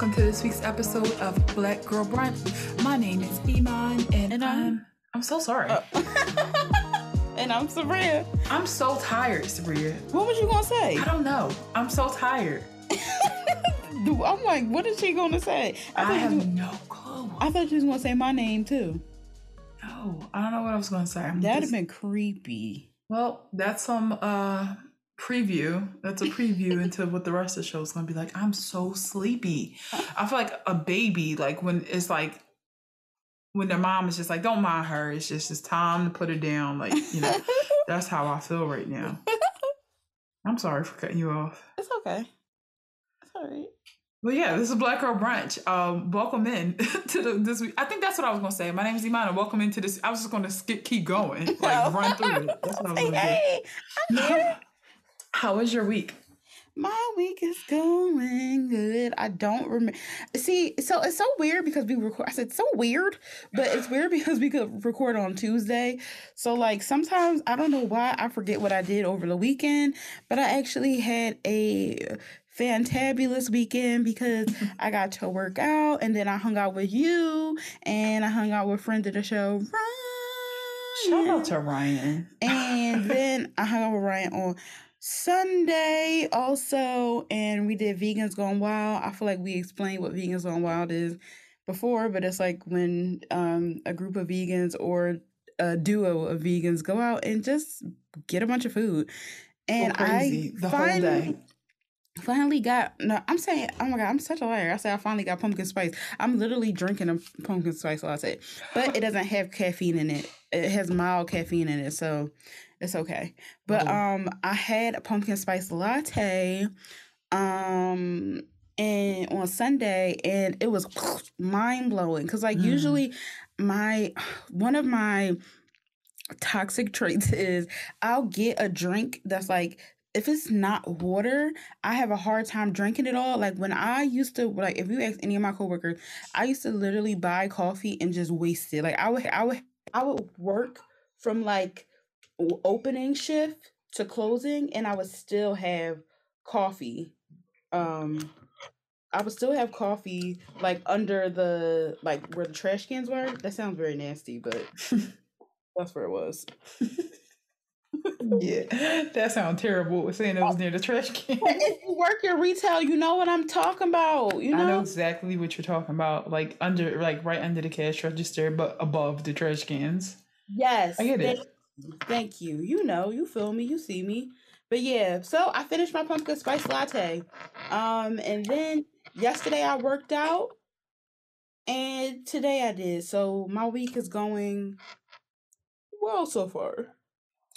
welcome to this week's episode of Black Girl Brunch. My name is Iman, and, And I'm- I'm I'm so sorry. Uh, and I'm Sabria. I'm so tired, Sabria. What was you gonna say? I don't know. I'm so tired. Dude, I'm like, what is she gonna say? I, thought have you, no clue. I thought you was gonna say my name too. no, I don't know what I was going to say. I'm That'd have been creepy. well. That's some uh preview. That's a preview into what the rest of the show is going to be like. I'm so sleepy. I feel like a baby. Like when it's like when their mom is just like, "Don't mind her." It's just it's time to put her down. Like you know. That's how I feel right now. I'm sorry for cutting you off. it's okay. It's alright. But yeah, this is Black Girl Brunch. Um, welcome in to the this week. I think that's what I was gonna say. My name is Imana. Welcome into this. I was just gonna skip, keep going, like run through it. That's what I was gonna hey, I'm do. here. How was your week? My week is going good. I don't remember. See, so it's so weird because we record. I said so weird, but it's weird because we could record on Tuesday. So like sometimes I don't know why I forget what I did over the weekend, but I actually had a fantabulous weekend because I got to work out and then I hung out with you and I hung out with friends of the show. Ryan. Shout out to Ryan. And then I hung out with Ryan on Sunday also, and we did Vegans Gone Wild. I feel like we explained what Vegans Gone Wild is before, but it's like when um, a group of vegans or a duo of vegans go out and just get a bunch of food. And I finally, finally got no. I'm saying, oh my god, I'm such a liar. I said I finally got pumpkin spice. I'm literally drinking a pumpkin spice latte, but it doesn't have caffeine in it. It has mild caffeine in it, so it's okay. But Oh. um, I had a pumpkin spice latte, um, and on Sunday, and it was mind blowing because like Mm. usually my one of my toxic traits is I'll get a drink that's like if it's not water, I have a hard time drinking it all. Like when I used to like if you ask any of my coworkers, I used to literally buy coffee and just waste it. Like I would I would I would work from like opening shift to closing and I would still have coffee. Um I would still have coffee like under the like where the trash cans were. That sounds very nasty, but that's where it was. Yeah, that sounds terrible. Saying it was near the trash can. If you work in retail, you know what I'm talking about. You know, I know exactly what you're talking about. Like under, like right under the cash register, but above the trash cans. yes, I get it. Thank, you. you. Know, you feel me, you see me. But yeah, so I finished my pumpkin spice latte. Um, and then yesterday I worked out, and today I did. So my week is going well so far.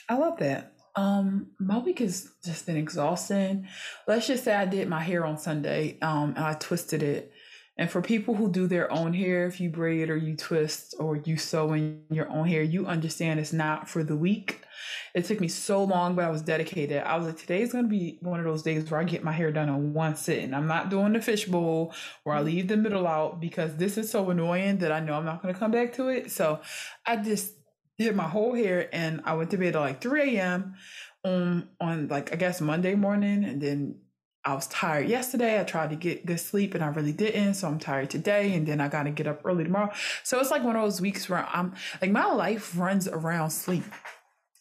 I love that. Um, my week has just been exhausting. Let's just say I did my hair on Sunday, um, and I twisted it. And for people who do their own hair, if you braid or you twist or you sew in your own hair, you understand it's not for the weak. It took me so long, but I was dedicated. I was like, today's gonna be one of those days where I get my hair done in one sitting. I'm not doing the fishbowl where I mm-hmm. leave the middle out because this is so annoying that I know I'm not gonna come back to it. So I just did my whole hair and I went to bed at like 3 a.m. on on like I guess Monday morning and then I was tired yesterday. I tried to get good sleep and I really didn't. So I'm tired today and then I gotta get up early tomorrow. So it's like one of those weeks where I'm like my life runs around sleep.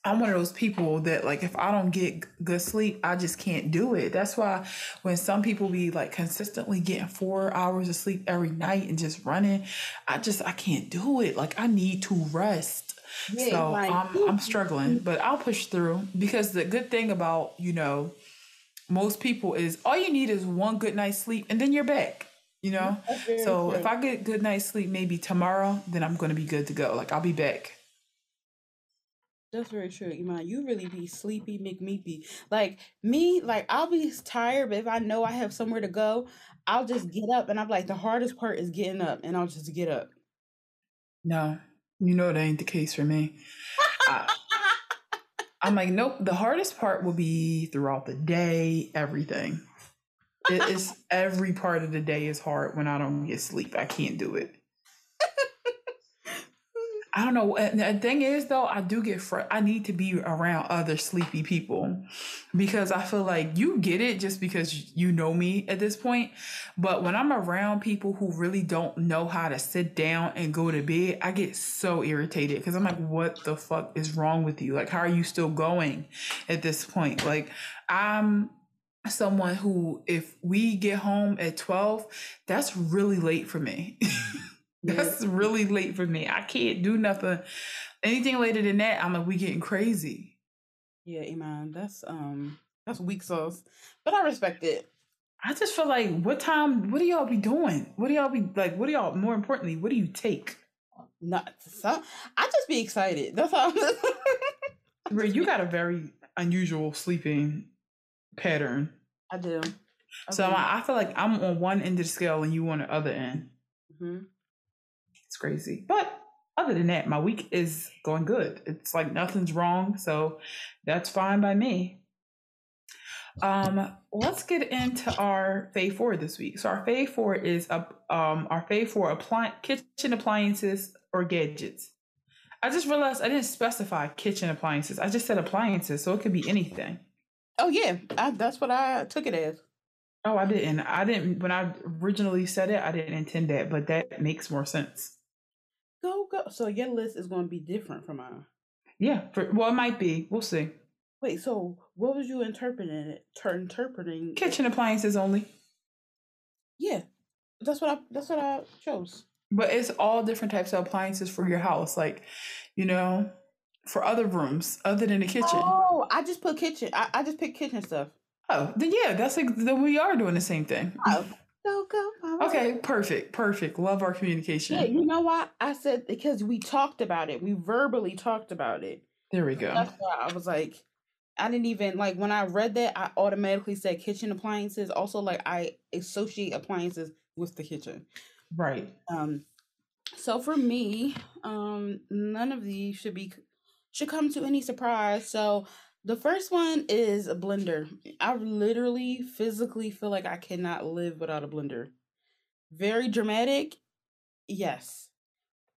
I'm one of those people that like if I don't get good sleep, I just can't do it. That's why when some people be like consistently getting four hours of sleep every night and just running, I just I can't do it. Like I need to rest. Yeah, so like- I'm I'm struggling, but I'll push through because the good thing about you know most people is all you need is one good night's sleep and then you're back. You know, mm-hmm. so true. if I get good night's sleep maybe tomorrow, then I'm gonna be good to go. Like I'll be back. That's very true, Iman. You really be sleepy McMeepy. Like me, like I'll be tired, but if I know I have somewhere to go, I'll just get up and I'm like, the hardest part is getting up, and I'll just get up. No, you know that ain't the case for me. I, I'm like, nope. The hardest part will be throughout the day, everything. It is every part of the day is hard when I don't get sleep. I can't do it. I don't know. And the thing is, though, I do get fr- I need to be around other sleepy people because I feel like you get it just because you know me at this point. But when I'm around people who really don't know how to sit down and go to bed, I get so irritated because I'm like, what the fuck is wrong with you? Like, how are you still going at this point? Like, I'm someone who, if we get home at 12, that's really late for me. That's really late for me. I can't do nothing. Anything later than that, I'm like, we getting crazy. Yeah, Iman, that's um that's weak sauce. But I respect it. I just feel like what time what do y'all be doing? What do y'all be like what do y'all more importantly, what do you take? Not some I just be excited. That's all Where you got a very unusual sleeping pattern. I do. So I, I, feel like I'm on one end of the scale and you on the other end. Mm-hmm. Crazy. But other than that, my week is going good. It's like nothing's wrong, so that's fine by me. Um, let's get into our fave four this week. So our fave four is up um our fave four appli- kitchen appliances or gadgets. I just realized I didn't specify kitchen appliances. I just said appliances, so it could be anything. Oh yeah, I, that's what I took it as. Oh, I didn't. I didn't. When I originally said it, I didn't intend that, but that makes more sense. Go go. So your list is going to be different from mine. Yeah. For, well, it might be. We'll see. Wait. So what was you interpreting it? Ter- interpreting kitchen it? appliances only. Yeah, that's what I. That's what I chose. But it's all different types of appliances for your house, like you know, for other rooms other than the kitchen. Oh, I just put kitchen. I, I just picked kitchen stuff. Oh, then yeah, that's like then we are doing the same thing. Oh, go go. Mama. Okay, perfect, perfect. Love our communication. Yeah, you know what I said because we talked about it. We verbally talked about it. There we go. That's why I was like, I didn't even like when I read that. I automatically said kitchen appliances. Also, like I associate appliances with the kitchen. Right. Um. So for me, um, none of these should be should come to any surprise. So the first one is a blender. I literally physically feel like I cannot live without a blender. Very dramatic, yes.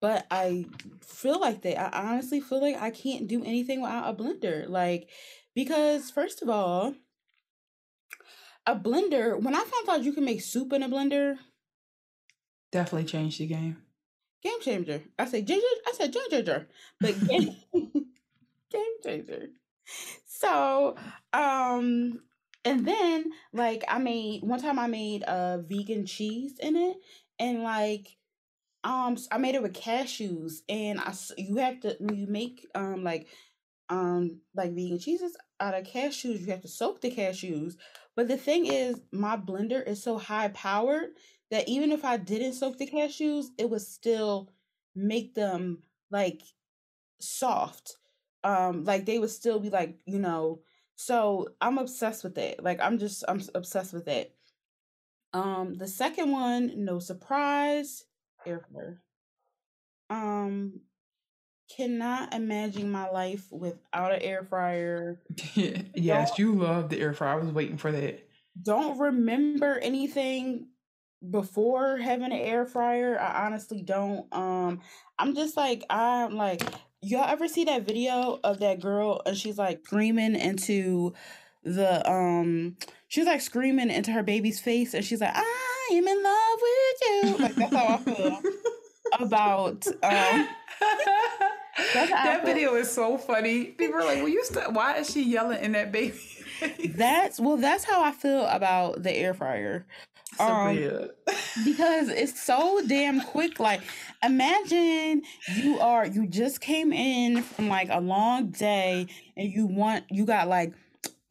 But I feel like that. I honestly feel like I can't do anything without a blender. Like, because first of all, a blender, when I found out you can make soup in a blender, definitely changed the game. Game changer. I say ginger. I said ginger, but game, game changer. So, um, and then like I made one time I made a vegan cheese in it, and like um I made it with cashews, and I you have to when you make um like um like vegan cheeses out of cashews, you have to soak the cashews. But the thing is, my blender is so high powered that even if I didn't soak the cashews, it would still make them like soft um like they would still be like you know so i'm obsessed with it like i'm just i'm obsessed with it. Um the second one no surprise air fryer. Um cannot imagine my life without an air fryer. Yes don't, you love the air fryer i was waiting for that. Don't remember anything before having an air fryer i honestly don't um i'm just like i'm like y'all ever see that video of that girl and she's like screaming into the um she's like screaming into her baby's face and she's like i am in love with you. Like that's how i feel about um that video is so funny. People are like well you st- why is she yelling in that baby that's well that's how i feel about the air fryer um, because it's so damn quick. Like, imagine you are you just came in from like a long day and you want you got like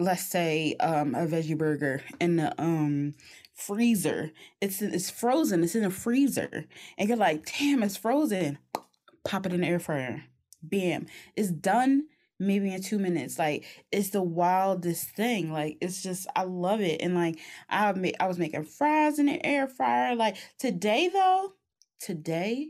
let's say um a veggie burger in the um freezer. It's it's frozen. It's in a freezer, and you're like, damn, it's frozen. Pop it in the air fryer. Bam, it's done maybe in two minutes. Like it's the wildest thing. Like it's just I love it. And like I made I was making fries in the air fryer. Like today though, today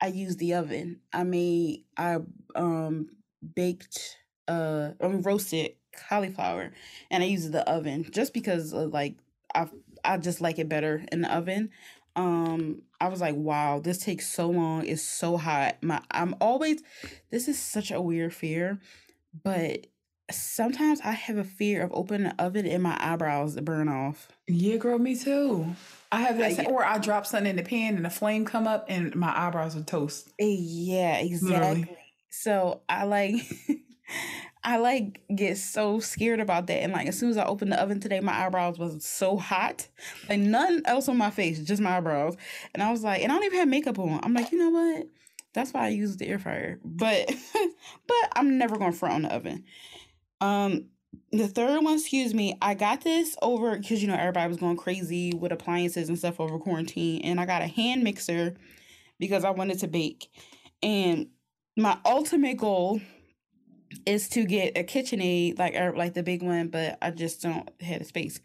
I used the oven. I made I um baked uh mean, roasted cauliflower and I used the oven just because of like I I just like it better in the oven. Um, I was like, wow, this takes so long. It's so hot. My I'm always this is such a weird fear, but sometimes I have a fear of opening the oven and my eyebrows burn off. Yeah, girl, me too. I have that, Like, or I drop something in the pan and the flame come up and my eyebrows are toast. Eh, Yeah, exactly. So I like I like get so scared about that. And like as soon as I opened the oven today, my eyebrows was so hot. Like nothing else on my face, just my eyebrows. And I was like, and I don't even have makeup on. I'm like, you know what? That's why I use the air fryer. But but I'm never gonna front on the oven. Um the third one, excuse me, I got this over because you know everybody was going crazy with appliances and stuff over quarantine, and I got a hand mixer because I wanted to bake. And my ultimate goal is to get a KitchenAid, like or like the big one, but I just don't have the space.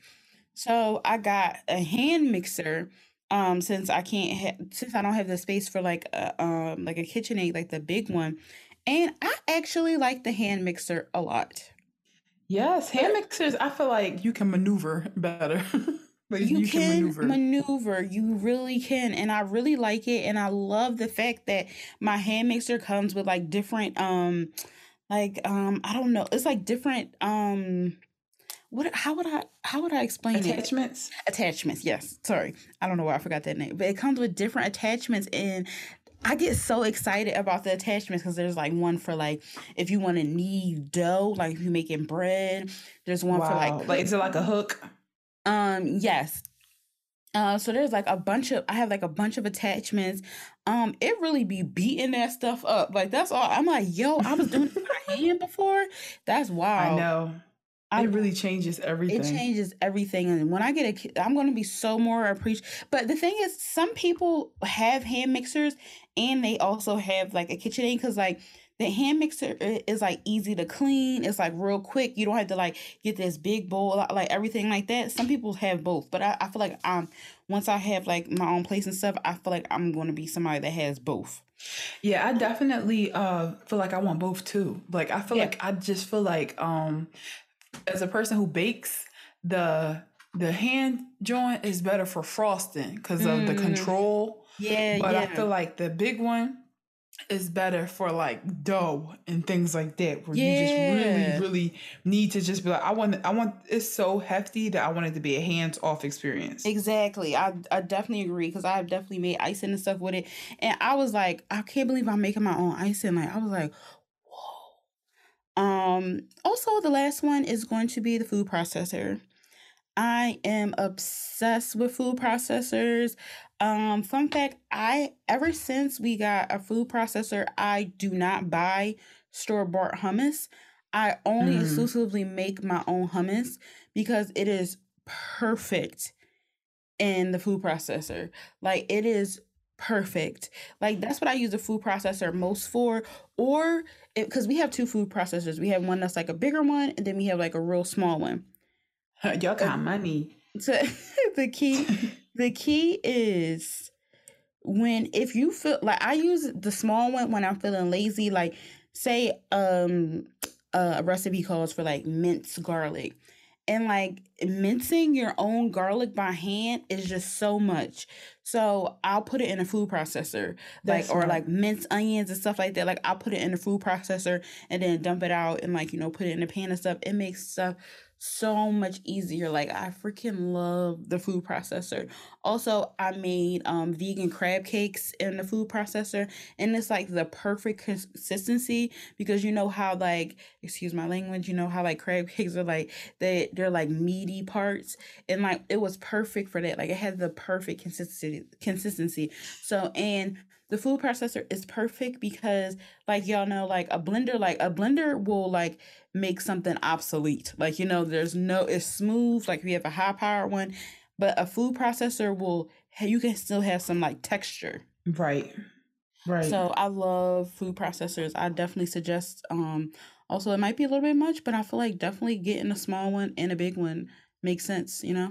So I got a hand mixer. Um, since I can't ha- since I don't have the space for like a um like a KitchenAid, like the big one, and I actually like the hand mixer a lot. Yes, hand mixers. I feel like you can maneuver better. like you, can, maneuver. You really can. And I really like it. And I love the fact that my hand mixer comes with like different um like um I don't know. It's like different um what how would I how would I explain it? Attachments. Attachments, yes. Sorry. I don't know why I forgot that name. But it comes with different attachments and I get so excited about the attachments because there's like one for like if you want to knead dough, like if you're making bread. There's one for like Like, is it like a hook? um, yes. Uh, so there's like a bunch of I have like a bunch of attachments. Um, it really be beating that stuff up. Like that's all. I'm like, yo, I was doing it with my hand before. That's wild. I know. I- it really changes everything. It changes everything, and when I get a, ki- I'm going to be so more appreciative. But the thing is, some people have hand mixers, and they also have like a kitchen KitchenAid because like the hand mixer is like easy to clean. It's like real quick. You don't have to like get this big bowl, like everything like that. Some people have both, but I, I feel like um once I have like my own place and stuff, I feel like I'm going to be somebody that has both. Yeah, I definitely uh feel like I want both too. Like I feel Yeah. like I just feel like um as a person who bakes, the the hand joint is better for frosting because of the Mm. control. Yeah, But yeah. I feel like the big one is better for like dough and things like that where you just really, really need to just be like, I want I want it's so hefty that I want it to be a hands off experience. Exactly. I I definitely agree because I've definitely made icing and stuff with it. And I was like, I can't believe I'm making my own icing. Like I was like. Um also the last one is going to be the food processor. I am obsessed with food processors. Um, fun fact, I ever since we got a food processor, I do not buy store-bought hummus. I only Mm. exclusively make my own hummus because it is perfect in the food processor. Like it is perfect. Like that's what I use the food processor most for. Or because we have two food processors. We have one that's like a bigger one, and then we have like a real small one. Y'all got money. So the key the key is when if you feel like I use the small one when I'm feeling lazy, like say um a recipe calls for like minced garlic. And like mincing your own garlic by hand is just so much. So I'll put it in a food processor. Like That's or smart. like minced onions and stuff like that. Like I'll put it in a food processor and then dump it out and like, you know, put it in a pan and stuff. It makes stuff so much easier. Like I freaking love the food processor. Also, I made um vegan crab cakes in the food processor and it's like the perfect consistency because you know how like excuse my language, you know how like crab cakes are like they they're like meaty parts and like it was perfect for that. Like it had the perfect consistency consistency. So and the food processor is perfect because like y'all know like a blender like a blender will like make something obsolete like you know there's no it's smooth like if you have a high power one but a food processor will you can still have some like texture Right. Right. so i love food processors i definitely suggest um also it might be a little bit much but i feel like definitely getting a small one and a big one makes sense you know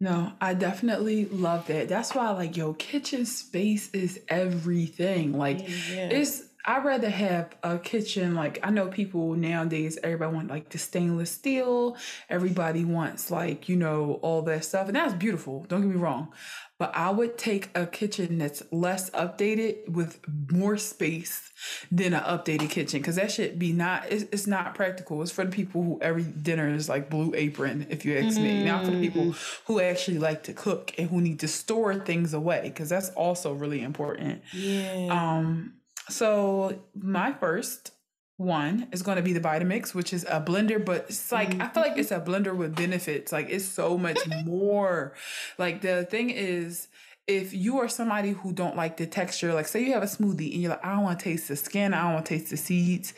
No, I definitely love that. That's why, like, yo, kitchen space is everything. Like, yeah. it's I'd rather have a kitchen like I know people nowadays. Everybody want like the stainless steel. Everybody wants like you know all that stuff, and that's beautiful. Don't get me wrong, but I would take a kitchen that's less updated with more space than an updated kitchen because that should be not. It's, it's, not practical. It's for the people who every dinner is like blue apron. If you ask mm-hmm. me, not for the people mm. who actually like to cook and who need to store things away because that's also really important. Yeah. Um. So my first one is going to be the Vitamix, which is a blender, but it's like mm-hmm. I feel like it's a blender with benefits. Like it's so much more. Like the thing is, if you are somebody who don't like the texture, like say you have a smoothie and you're like, I don't want to taste the skin, I don't want to taste the seeds,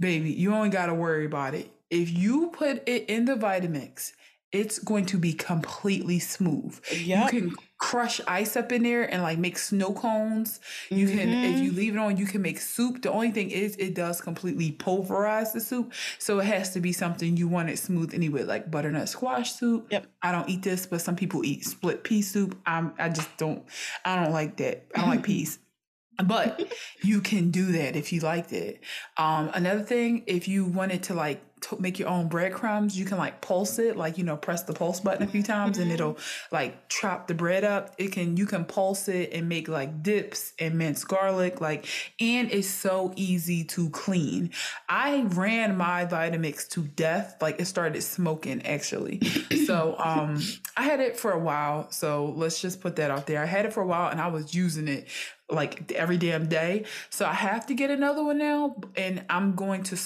baby, you only got to worry about it. If you put it in the Vitamix it's going to be completely smooth. Yep. You can crush ice up in there and like make snow cones. You mm-hmm. can, if you mm-hmm. leave it on, you can make soup. The only thing is, it does completely pulverize the soup. So it has to be something you want it smooth anyway, like butternut squash soup. Yep. I don't eat this, but some people eat split pea soup. I'm, I just don't, I don't like that. I don't like peas but you can do that if you liked it. Um, another thing, if you wanted to like to make your own breadcrumbs. You can like pulse it, like you know, press the pulse button a few times, and it'll like chop the bread up. It can you can pulse it and make like dips and minced garlic, like, and it's so easy to clean. I ran my Vitamix to death, like it started smoking actually. so um, I had it for a while. So let's just put that out there. I had it for a while, and I was using it like every damn day. So I have to get another one now, and I'm going to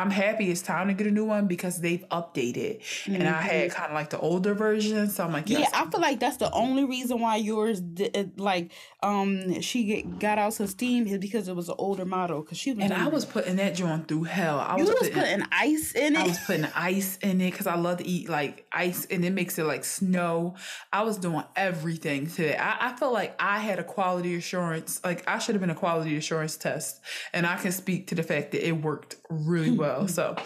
I'm happy it's time to get a new one because they've updated. Mm-hmm. And I had mm-hmm. kind of like the older version. So I'm like, yes. yeah, I feel like that's the only reason why yours, did, like, um, she get, got out some steam is because it was an older model. Cause she was and I was putting that joint through hell. I you was, was putting, putting, ice in it. I was putting ice in it because I love to eat like ice and it makes it like snow. I was doing everything to it. I, I felt like I had a quality assurance. Like I should have been a quality assurance test, and I can speak to the fact that it worked really well well. So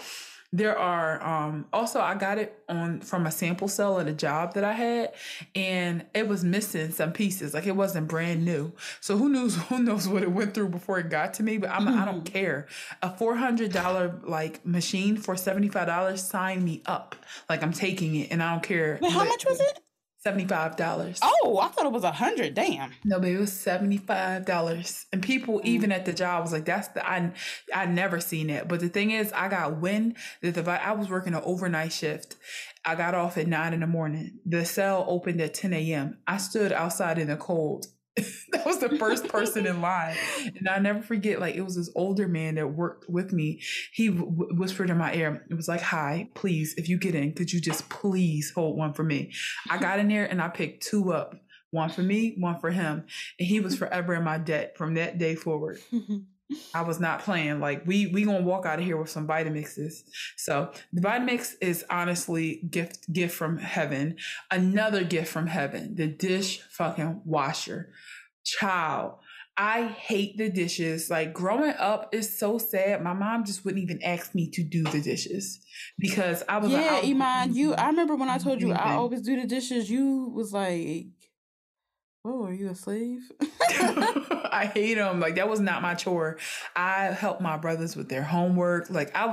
there are um also I got it on from a sample cell at a job that I had and it was missing some pieces. Like it wasn't brand new. So who knows who knows what it went through before it got to me but I'm I don't care. A $400 like machine for $75 sign me up. Like I'm taking it and I don't care Wait, how much was it $75. Oh, I thought it was a hundred. Damn. No, but it was $75. And people mm. even at the job was like, that's the I I never seen it. But the thing is, I got wind that the I was working an overnight shift. I got off at nine in the morning. The cell opened at 10 a.m. I stood outside in the cold that was the first person in line. And I never forget, like, it was this older man that worked with me. He w- whispered in my ear, it was like, Hi, please, if you get in, could you just please hold one for me? I got in there and I picked two up one for me, one for him. And he was forever in my debt from that day forward. I was not playing. Like we we gonna walk out of here with some Vitamixes. So the Vitamix is honestly gift gift from heaven. Another gift from heaven. The dish fucking washer. Child. I hate the dishes. Like growing up is so sad. My mom just wouldn't even ask me to do the dishes because I was yeah, like, Iman. You, I remember when I told you I mm-hmm. always do the dishes. You was like, Oh, are you a slave? I hate them. Like that was not my chore. I help my brothers with their homework. Like I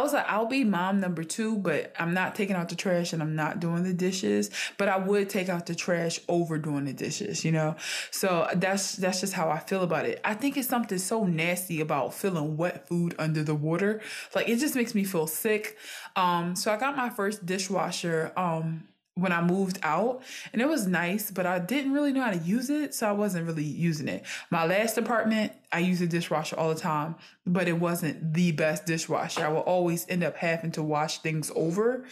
was like, I'll be mom number two, but I'm not taking out the trash and I'm not doing the dishes. But I would take out the trash over doing the dishes. You know, so that's that's just how I feel about it. I think it's something so nasty about feeling wet food under the water. Like it just makes me feel sick. Um, so I got my first dishwasher. Um when I moved out and it was nice, but I didn't really know how to use it. So I wasn't really using it. My last apartment, I used a dishwasher all the time, but it wasn't the best dishwasher. I would always end up having to wash things over.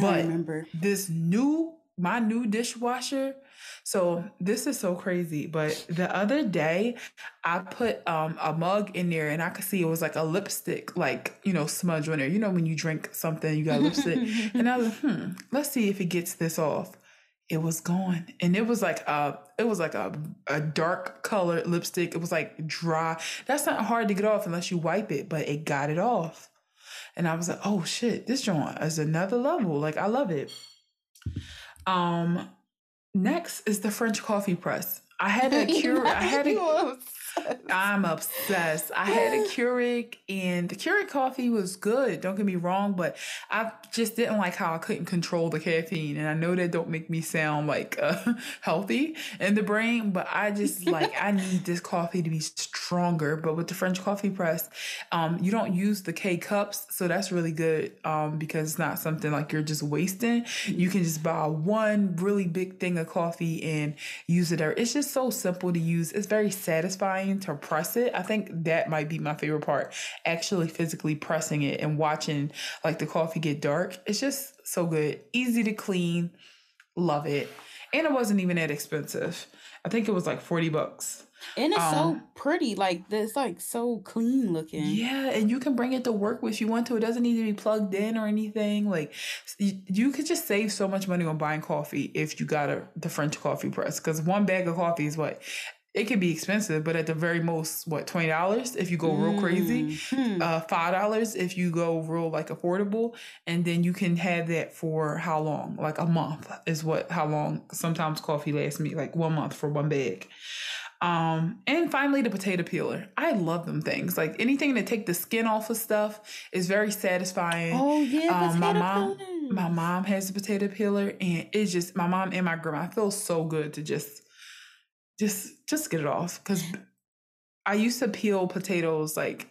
But I remember this new, my new dishwasher, so this is so crazy. But the other day, I put um, a mug in there and I could see it was like a lipstick, like, you know, smudge on there. You know, when you drink something, you got lipstick. and I was like, hmm, let's see if it gets this off. It was gone. And it was like a it was like a, a dark colored lipstick. It was like dry. That's not hard to get off unless you wipe it, but it got it off. And I was like, oh shit, this joint is another level. Like I love it. Um Next is the French coffee press. I had a cure. I had a. I'm obsessed. I had a Keurig and the Keurig coffee was good. Don't get me wrong, but I just didn't like how I couldn't control the caffeine. And I know that don't make me sound like uh, healthy in the brain, but I just like, I need this coffee to be stronger. But with the French coffee press, um, you don't use the K cups. So that's really good um, because it's not something like you're just wasting. You can just buy one really big thing of coffee and use it. There. It's just so simple to use. It's very satisfying to press it. I think that might be my favorite part. Actually physically pressing it and watching like the coffee get dark. It's just so good. Easy to clean. Love it. And it wasn't even that expensive. I think it was like 40 bucks. And it's um, so pretty, like it's like so clean looking. Yeah, and you can bring it to work if you want to. It doesn't need to be plugged in or anything. Like you, you could just save so much money on buying coffee if you got a the French coffee press. Because one bag of coffee is what it can be expensive, but at the very most, what twenty dollars if you go real crazy, mm-hmm. uh, five dollars if you go real like affordable, and then you can have that for how long? Like a month is what how long sometimes coffee lasts me like one month for one bag. Um, and finally the potato peeler. I love them things. Like anything to take the skin off of stuff is very satisfying. Oh yeah, um, my mom, peelers. my mom has a potato peeler, and it's just my mom and my grandma. I feel so good to just just just get it off because I used to peel potatoes like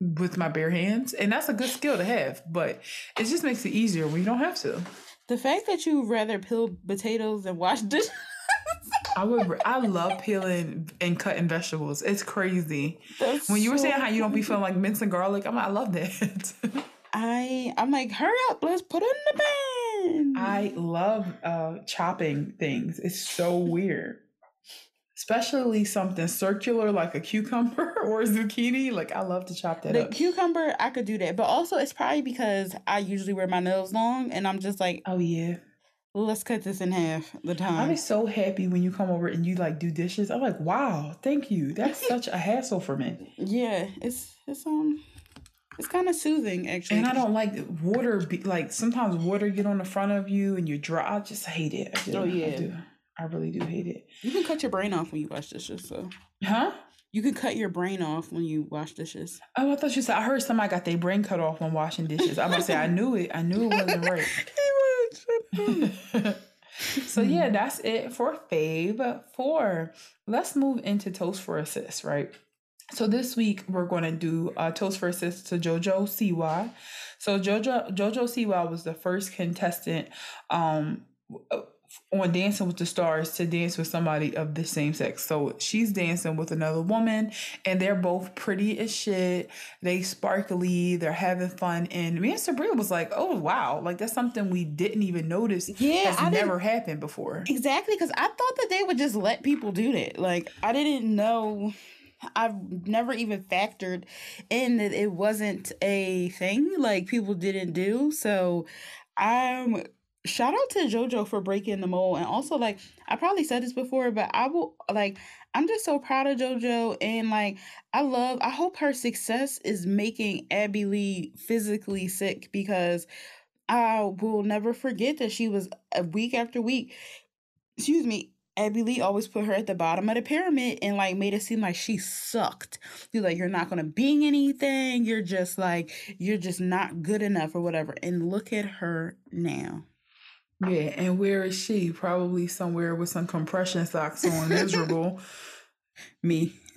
with my bare hands, and that's a good skill to have. But it just makes it easier when you don't have to. The fact that you rather peel potatoes than wash dishes. I would. I love peeling and cutting vegetables. It's crazy. That's when you were saying how you don't be feeling like mince and garlic, I'm like, I love that. I I'm like, hurry up, let's put it in the pan. I love uh, chopping things. It's so weird especially something circular like a cucumber or a zucchini. Like I love to chop that the up. cucumber, I could do that, but also it's probably because I usually wear my nails long, and I'm just like, oh yeah, let's cut this in half the time. I'm so happy when you come over and you like do dishes. I'm like, wow, thank you. That's such a hassle for me. Yeah, it's it's um. It's kind of soothing, actually. And I don't like water. Be, like sometimes water get on the front of you and you're dry. I just hate it. oh yeah. I really do hate it. You can cut your brain off when you wash dishes, so. Huh? You can cut your brain off when you wash dishes. Oh, I thought you said I heard somebody got their brain cut off when washing dishes. I'm gonna say I knew it. I knew it wasn't right. so yeah, that's it for Fave Four. Let's move into Toast for Assist, right? So this week we're going to do a Toast for Assist to JoJo Siwa. So JoJo JoJo Siwa was the first contestant um on Dancing with the Stars to dance with somebody of the same sex. So she's dancing with another woman, and they're both pretty as shit. They sparkly, they're having fun. And me and Sabrina was like, "Oh wow, like that's something we didn't even notice. Yeah, has I never happened before. Exactly, because I thought that they would just let people do that. Like I didn't know." I've never even factored in that it wasn't a thing like people didn't do. So I'm shout out to JoJo for breaking the mold. And also, like, I probably said this before, but I will, like, I'm just so proud of JoJo. And, like, I love, I hope her success is making Abby Lee physically sick because I will never forget that she was a week after week, excuse me, Abby Lee always put her at the bottom of the pyramid and like made it seem like she sucked. You're like, you're not gonna be anything. You're just like, you're just not good enough or whatever. And look at her now. Yeah, and where is she? Probably somewhere with some compression socks on, miserable. Me.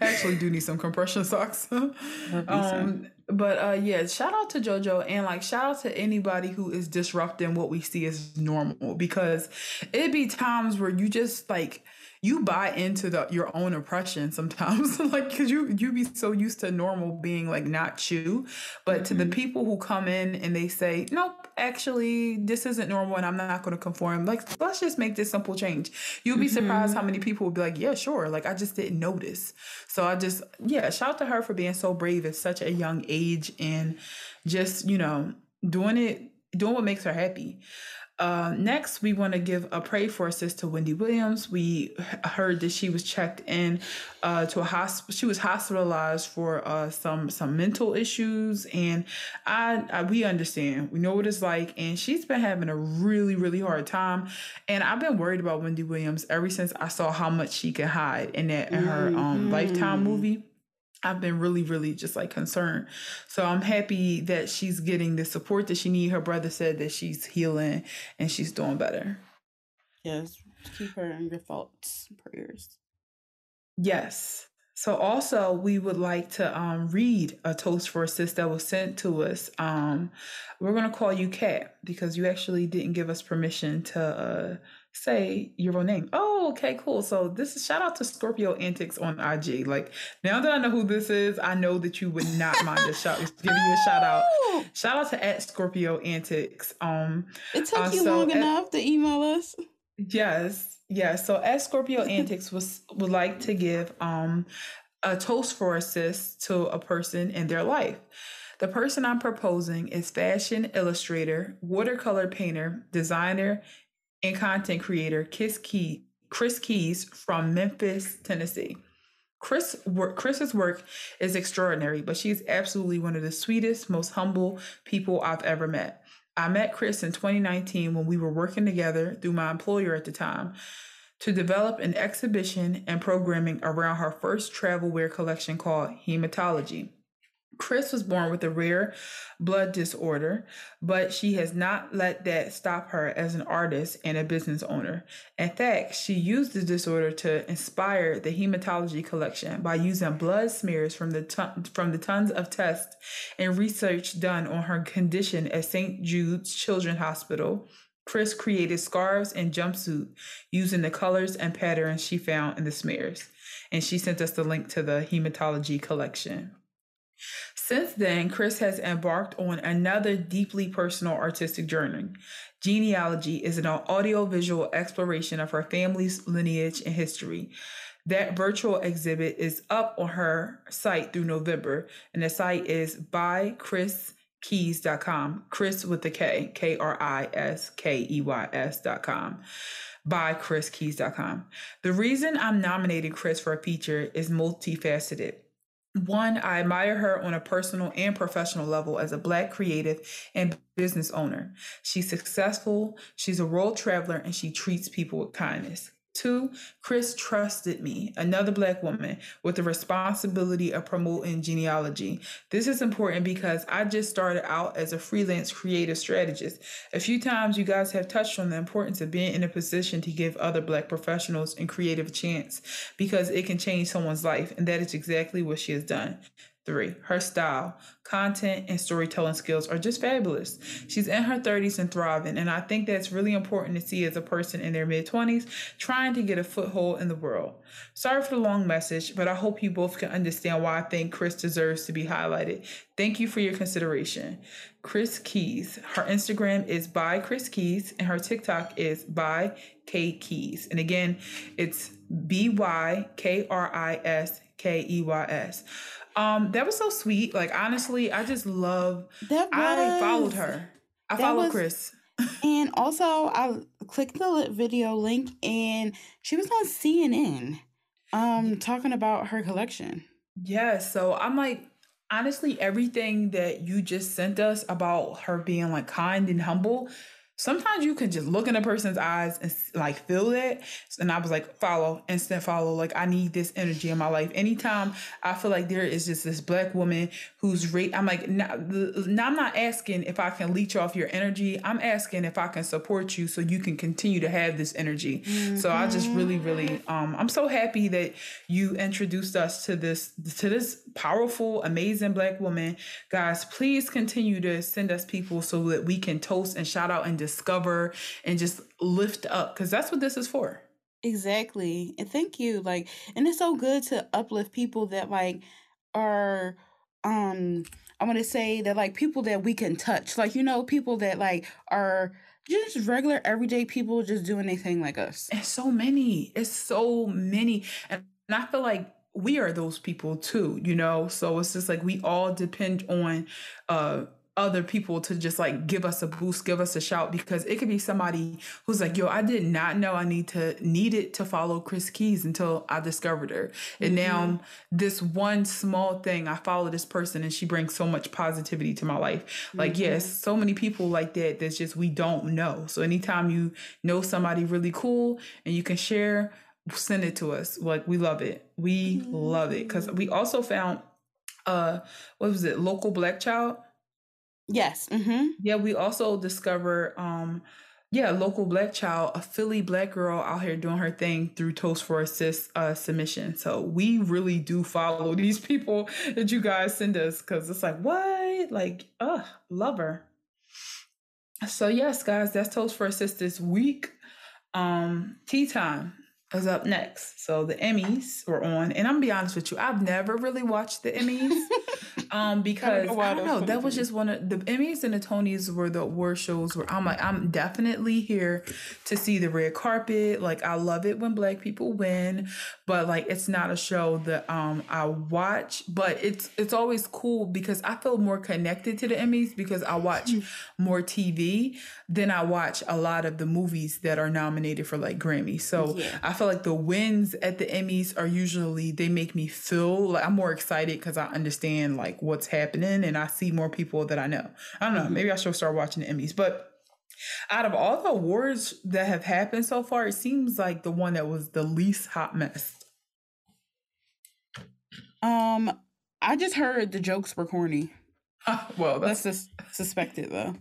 Actually, do need some compression socks. um, but uh, yeah, shout out to JoJo and like shout out to anybody who is disrupting what we see as normal because it'd be times where you just like you buy into the your own oppression sometimes like because you you be so used to normal being like not you but mm-hmm. to the mm-hmm. people who come in and they say nope actually this isn't normal and i'm not going to conform like let's just make this simple change you'll be mm-hmm. surprised how many people will be like yeah sure like i just didn't notice so i just yeah shout out to her for being so brave at such a young age and just you know doing it doing what makes her happy Uh, next, we want to give a pray for assist to Wendy Williams. We heard that she was checked in uh, to a hospital. She was hospitalized for uh, some some mental issues, and I, I we understand. We know what it's like, and she's been having a really really hard time. And I've been worried about Wendy Williams ever since I saw how much she can hide in that in her um, mm-hmm. Lifetime movie. I've been really, really just like concerned. So I'm happy that she's getting the support that she needs. Her brother said that she's healing and she's doing better. Yes, keep her in your thoughts, prayers. Yes. So also we would like to um, read a toast for a assist that was sent to us. Um, we're gonna call you Kat because you actually didn't give us permission to uh, say your real name. Oh, okay, cool. So this is shout out to Scorpio Antics on IG. Like now that I know who this is, I know that you would not mind a shout giving you a shout out. Oh! Shout out to at Scorpio Antics. Um It took uh, you so long at, enough to email us. Yes. Yes. So at Scorpio Antics was would like to give um a toast for assist to a person in their life. The person I'm proposing is fashion illustrator, watercolor painter, designer, and content creator Kris, Key, Kris Keys from Memphis, Tennessee. Kris work, Kris's work is extraordinary, but she's absolutely one of the sweetest, most humble people I've ever met. I met Kris in 2019 when we were working together through my employer at the time to develop an exhibition and programming around her first travel wear collection called Hematology. Kris was born with a rare blood disorder, but she has not let that stop her as an artist and a business owner. In fact, she used the disorder to inspire the hematology collection by using blood smears from the ton- from the tons of tests and research done on her condition at St. Jude's Children's Hospital. Kris created scarves and jumpsuit using the colors and patterns she found in the smears. And she sent us the link to the hematology collection. Since then, Kris has embarked on another deeply personal artistic journey. Genealogy is an audiovisual exploration of her family's lineage and history. That virtual exhibit is up on her site through November, and the site is by Kris with the k k-r-i-s-k-e-y-s.com by kriskeys.com the reason i'm nominating kris for a feature is multifaceted one, I admire her on a personal and professional level as a Black creative and business owner. She's successful, she's a world traveler, and she treats people with kindness. Two, Kris trusted me, another Black woman, with the responsibility of promoting genealogy. This is important because I just started out as a freelance creative strategist. A few times you guys have touched on the importance of being in a position to give other Black professionals and creative a chance because it can change someone's life, and that is exactly what she has done. Three, her style, content, and storytelling skills are just fabulous. She's in her 30s and thriving, and I think that's really important to see as a person in their mid 20s trying to get a foothold in the world. Sorry for the long message, but I hope you both can understand why I think Kris deserves to be highlighted. Thank you for your consideration. Kris Keys. Her Instagram is by Kris Keys, and her TikTok is by K Keys. And again, it's B Y K R I S K E Y S. Um, that was so sweet. Like honestly, I just love that. Was, I followed her. I followed was, Kris. and also, I clicked the video link, and she was on CNN, um, talking about her collection. Yeah, So I'm like, honestly, everything that you just sent us about her being like kind and humble sometimes you can just look in a person's eyes and like feel it. And I was like, follow, instant follow. Like I need this energy in my life. Anytime I feel like there is just this black woman who's rate, I'm like, now, now I'm not asking if I can leech off your energy. I'm asking if I can support you so you can continue to have this energy. Mm-hmm. So I just really, really, um, I'm so happy that you introduced us to this to this powerful, amazing black woman. Guys, please continue to send us people so that we can toast and shout out and discover and just lift up because that's what this is for. Exactly. And thank you. Like, and it's so good to uplift people that like are um I want to say that like people that we can touch. Like, you know, people that like are just regular everyday people just doing anything like us. And so many. It's so many. And I feel like we are those people too, you know? So it's just like we all depend on uh other people to just like give us a boost, give us a shout because it could be somebody who's like, yo, I did not know I need to needed to follow Kris Keys until I discovered her. And mm-hmm. now this one small thing, I follow this person and she brings so much positivity to my life. Like, mm-hmm. yes, so many people like that that's just we don't know. So anytime you know somebody really cool and you can share, send it to us. Like we love it. We mm-hmm. love it. Cause we also found uh what was it, local black child Yes. Mm-hmm. Yeah, we also discover um yeah, local black child, a Philly black girl out here doing her thing through Toast for Assist uh, submission. So we really do follow these people that you guys send us because it's like, what? Like, uh, love her. So yes, guys, that's Toast for Assist this week. Um, tea time is up next. So the Emmys were on, and I'm gonna be honest with you, I've never really watched the Emmys. um, because I don't know, I don't know that was just one of the Emmys and the Tonys were the award shows where I'm like, I'm definitely here to see the red carpet. Like I love it when black people win, but like it's not a show that um I watch, but it's it's always cool because I feel more connected to the Emmys because I watch more TV than I watch a lot of the movies that are nominated for like Grammy. So yeah. I feel like the wins at the Emmys are usually they make me feel like I'm more excited because I understand like what's happening and I see more people that I know. I don't know. Mm-hmm. Maybe I should start watching the Emmys, but out of all the awards that have happened so far, it seems like the one that was the least hot mess. Um, I just heard the jokes were corny. well, that's just suspected though.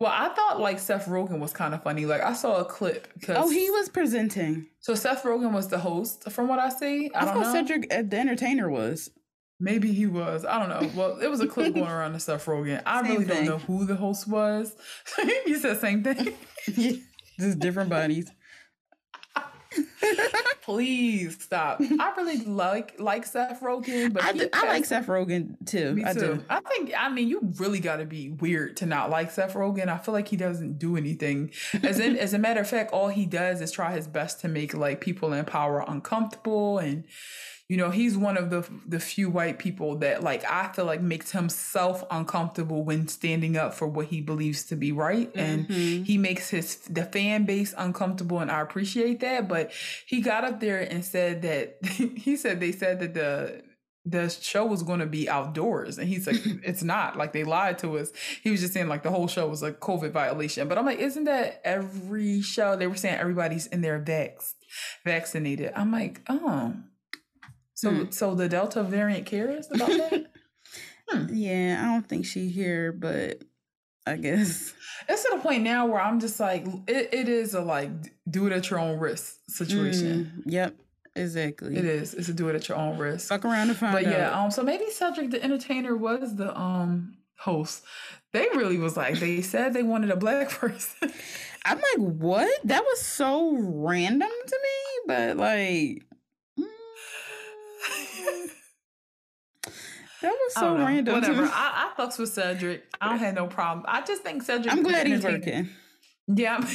Well, I thought like Seth Rogen was kind of funny. Like I saw a clip. Oh, he was presenting. So Seth Rogen was the host, from what I see. I, I thought know. Cedric uh, the Entertainer was. Maybe he was. I don't know. Well, it was a clip going around the Seth Rogen. I same really thing. don't know who the host was. you said same thing. yeah, just different bodies. Please stop. I really like like Seth Rogen, but I, do, I like Seth Rogen too. Me I too. Do. I think I mean you really got to be weird to not like Seth Rogen. I feel like he doesn't do anything. As in, as a matter of fact, all he does is try his best to make like people in power uncomfortable and you know he's one of the the few white people that like i feel like makes himself uncomfortable when standing up for what he believes to be right. And mm-hmm. he makes his the fan base uncomfortable and i appreciate that. But he got up there and said that he said they said that the the show was going to be outdoors. And he's like it's not. Like they lied to us. He was just saying like the whole show was a covid violation. But i'm like isn't that every show? They were saying everybody's in their vax vaccinated. I'm like oh so, hmm. so the Delta variant cares about that? hmm. Yeah, I don't think she here, but I guess it's to the point now where I'm just like, it, it is a like do it at your own risk situation. Mm, yep. Exactly. It is. It's a do it at your own risk. Fuck around and find but out. yeah, um, so maybe Cedric the Entertainer was the um host. They really was like they said they wanted a black person. I'm like, what? That was so random to me, but like That was so random. Whatever. I, I fucks with Cedric. I don't have no problem. I just think Cedric. I'm glad he's working. Yeah.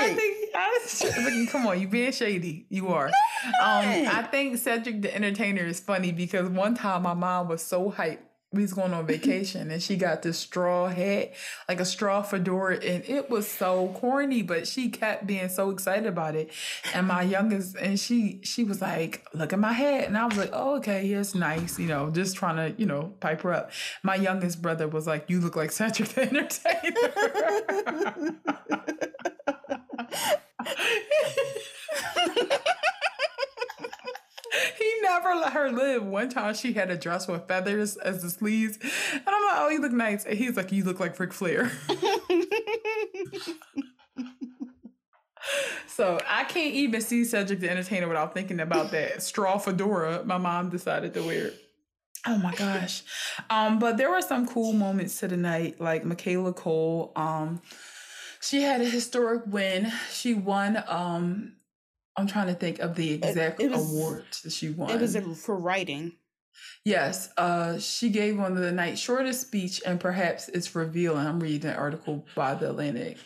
I think I, come on, you being shady. You are. Um, I think Cedric the Entertainer is funny because one time my mom was so hyped we was going on vacation and she got this straw hat, like a straw fedora, and it was so corny, but she kept being so excited about it. And my youngest, and she she was like, "Look at my hat," and I was like, "Oh, okay, yeah, it's nice," you know, just trying to, you know, pipe her up. My youngest brother was like, "You look like Cedric the Entertainer." never let her live. One time she had a dress with feathers as the sleeves. And I'm like, oh, you look nice. And he's like, you look like Ric Flair. so I can't even see Cedric the Entertainer without thinking about that straw fedora my mom decided to wear. Oh my gosh. Um, but there were some cool moments to the night, like Michaela Coel. Um, she had a historic win. She won um I'm trying to think of the exact it, it was, awards that she won. It was for writing. Yes, uh, she gave one of the night's shortest speech, and perhaps it's revealing. I'm reading an article by the Atlantic.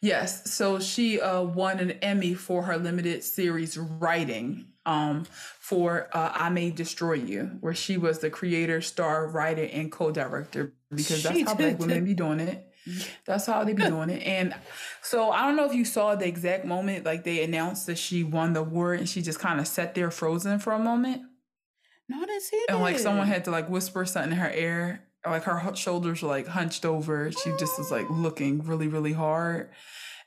Yes. So she uh, won an Emmy for her limited series writing um, for uh, I May Destroy You, where she was the creator, star, writer, and co director because that's She how black women be doing it. That's how they be doing it. And so I don't know if you saw the exact moment, like they announced that she won the award and she just kind of sat there frozen for a moment. No, I didn't see that. And like someone had to like whisper something in her ear. Like her shoulders were like hunched over. She just was like looking really, really hard.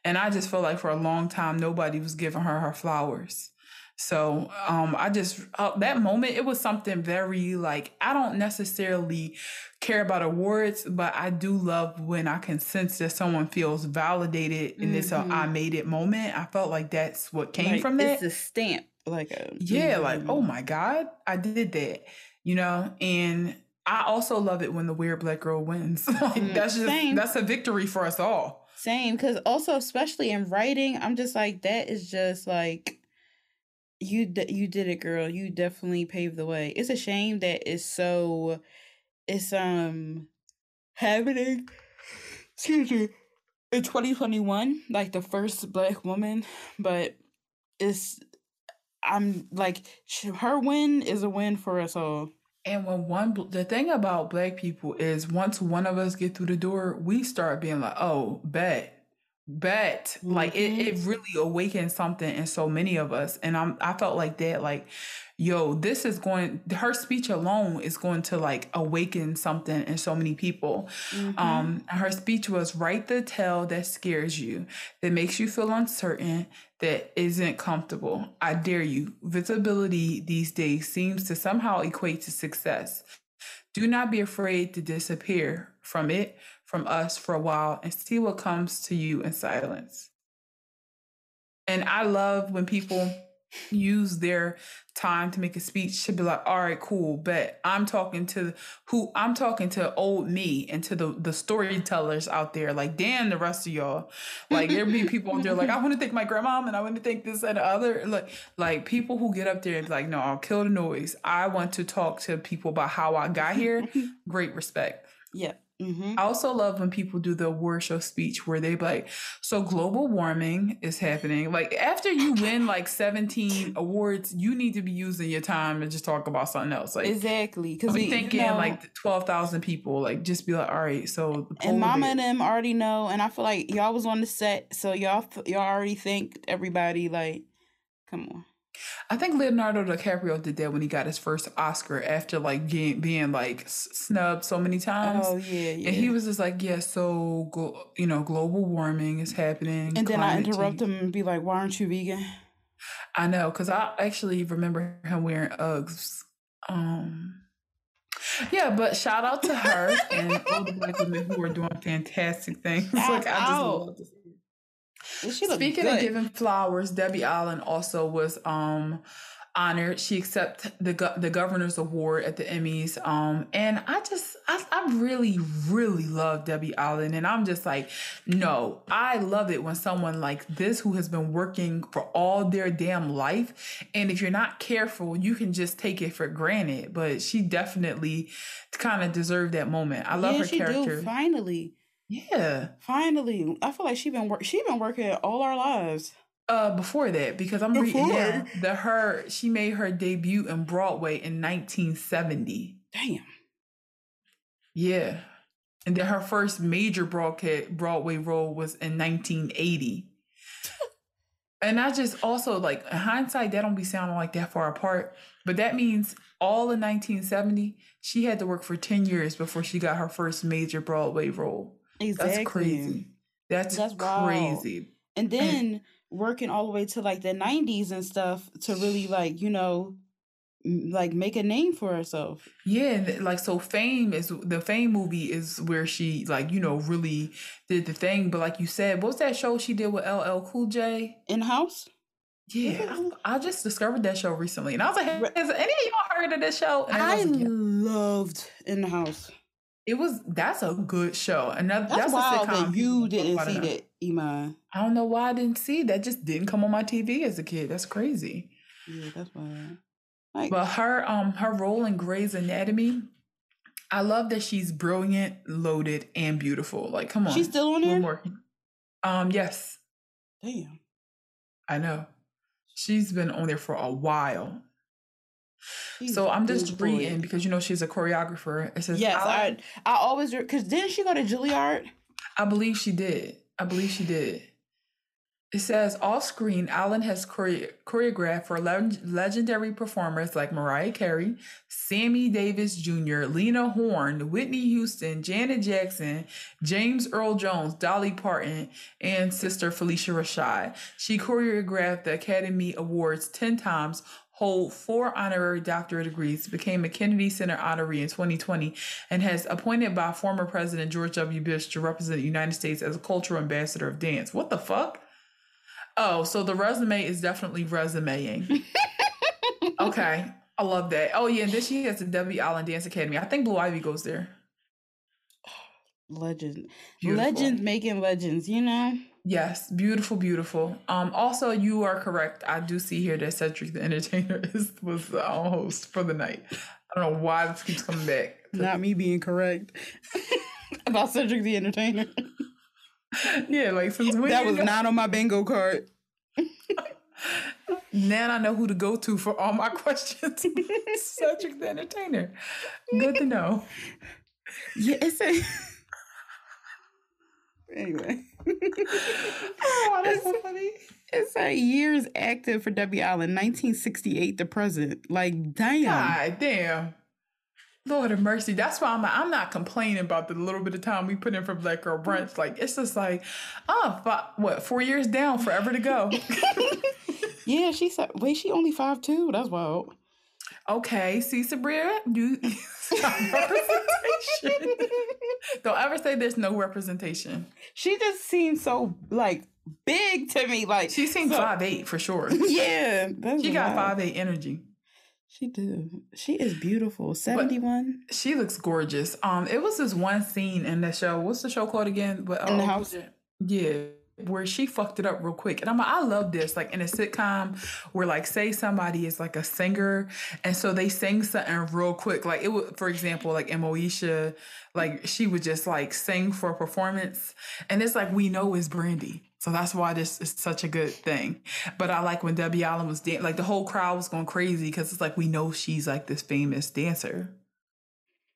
And I just felt like for a long time nobody was giving her her flowers. So um, I just uh, that moment it was something very like I don't necessarily care about awards, but I do love when I can sense that someone feels validated and it's a Mhm. I made it moment. I felt like that's what came Like, from that. It's a stamp, like a Yeah, like, Mhm. oh my God, I did that. You know, and I also love it when the weird black girl wins. like Mm, that's just same. that's a victory for us all. Same, because also especially in writing, I'm just like that is just like you d- you did it, girl. You definitely paved the way. It's a shame that it's so it's um happening. Excuse me. In 2021, like the first black woman, but it's I'm like her win is a win for us all. And when one the thing about black people is once one of us get through the door, we start being like, oh, bet. Bet like it, it really awakens something in so many of us. And I'm I felt like that, like, yo, this is going her speech alone is going to like awaken something in so many people. Mhm. Um, her speech was write the tale that scares you, that makes you feel uncertain, that isn't comfortable. I dare you. Visibility these days seems to somehow equate to success. Do not be afraid to disappear from it, from us for a while, and see what comes to you in silence. And I love when people use their time to make a speech to be like, all right, cool, but I'm talking to who I'm talking to old me and to the the storytellers out there. Like, damn the rest of y'all. Like there be people out there like, I want to thank my grandma and I want to thank this and the other. Like, like people who get up there and be like, no, I'll kill the noise. I want to talk to people about how I got here. Great respect. yeah. Hmm I also love when people do the award show speech where they like, so global warming is happening. Like after you win like 17 awards, you need to be using your time and just talk about something else. Like Exactly. Because be we thinking you know, like 12,000 people, like just be like, all right, so and mama and them already know and i feel like y'all was on the set so y'all y'all already think everybody like come on I think Leonardo DiCaprio did that when he got his first Oscar after like being, being like snubbed so many times. oh yeah yeah And he was just like, yeah, so, glo- you know, global warming is happening. and then i interrupt change." him and be like why aren't you vegan I know, because I actually remember him wearing Uggs. Um, yeah, but shout out to her and all the black women who are doing fantastic things. like I just love to see it. And she look Speaking good. of giving flowers, Debbie Allen also was um honored. She accepted the go- the governor's award at the Emmys. Um, and I just I, I really really love Debbie Allen, and I'm just like, no, I love it when someone like this who has been working for all their damn life, and if you're not careful, you can just take it for granted. But she definitely kind of deserved that moment. I love yeah, her she character. do finally Yeah. finally i feel like she been work she been working all our lives Uh, before that, because I'm reading Before? now that her she made her debut in Broadway in 1970. damn Yeah, and then her first major broadcast Broadway role was in 1980. and I just also like in hindsight, that don't be sounding like that far apart, but that means all in 1970 she had to work for 10 years before she got her first major Broadway role. Exactly That's crazy. That's, That's wild. crazy. and then working all the way to like the 90s and stuff to really like you know like make a name for herself Yeah, like so fame is the fame movie is where she like, you know, really did the thing. But like you said, what was that show she did with LL Cool J? in house Yeah, I, I just discovered that show recently. And I was like, has any of y'all heard of this show? And I was like, yeah. loved in the house. It was that's a good show. And That's, that's, wild that you didn't see that, Iman. I don't know why I didn't see that. Just didn't come on my TV as a kid. That's crazy. Yeah, that's wild. Like, But her um her role in Grey's Anatomy, I love that she's brilliant, loaded, and beautiful. Like, come on, she's still on there. more. Um, yes, Damn. I know. She's been on there for a while. She's So I'm just boy. reading because you know she's a choreographer. It says Yes, I I always because didn't she go to Juilliard? I believe she did. I believe she did. It says off screen, Allen has chore- choreographed for leg- legendary performers like Mariah Carey, Sammy Davis Jr., Lena Horne, Whitney Houston, Janet Jackson, James Earl Jones, Dolly Parton, and sister Phylicia Rashad. She choreographed the Academy Awards 10 times, hold four honorary doctorate degrees, became a Kennedy Center honoree in 2020, and has appointed by former President George W. Bush to represent the United States as a cultural ambassador of dance. What the fuck? Oh, so the resume is definitely resumeing. okay. I love that. Oh yeah, and then she has the Debbie Allen Dance Academy. I think Blue Ivy goes there. Legend. Beautiful. Legends making legends, you know? Yes, beautiful, beautiful. Um, also you are correct. I do see here that Cedric the Entertainer is was the host for the night. I don't know why this keeps coming back. Not me being correct. About Cedric the Entertainer. yeah, like since when that was know- not on my bingo card. Now I know who to go to for all my questions. Cedric the Entertainer. Good to know. Yeah, it's a anyway. Oh, that's so funny. It's a years active for Debbie Allen, 1968 to present. Like, damn. God damn. Lord of mercy. That's why I'm I'm not complaining about the little bit of time we put in for Black Girl Brunch. Like it's just like, oh, fi- what, four years down, forever to go. Yeah, she said, wait, she only five two. That's wild. Okay, see Sabria, you representation. Don't ever say there's no representation. she just seems so like big to me. Like She seems so- five eight for sure. Yeah, She got five eight energy. She do. She is beautiful. Seventy one. She looks gorgeous. Um, it was this one scene in the show. What's the show called again? But In the oh, house? Yeah, where she fucked it up real quick. And I'm like, I love this. Like in a sitcom where like say somebody is like a singer and so they sing something real quick. Like it would, for example, like Moesha, like she would just like sing for a performance. And it's like we know it's Brandy. So that's why this is such a good thing. But I like when Debbie Allen was dan- like the whole crowd was going crazy because it's like we know she's like this famous dancer.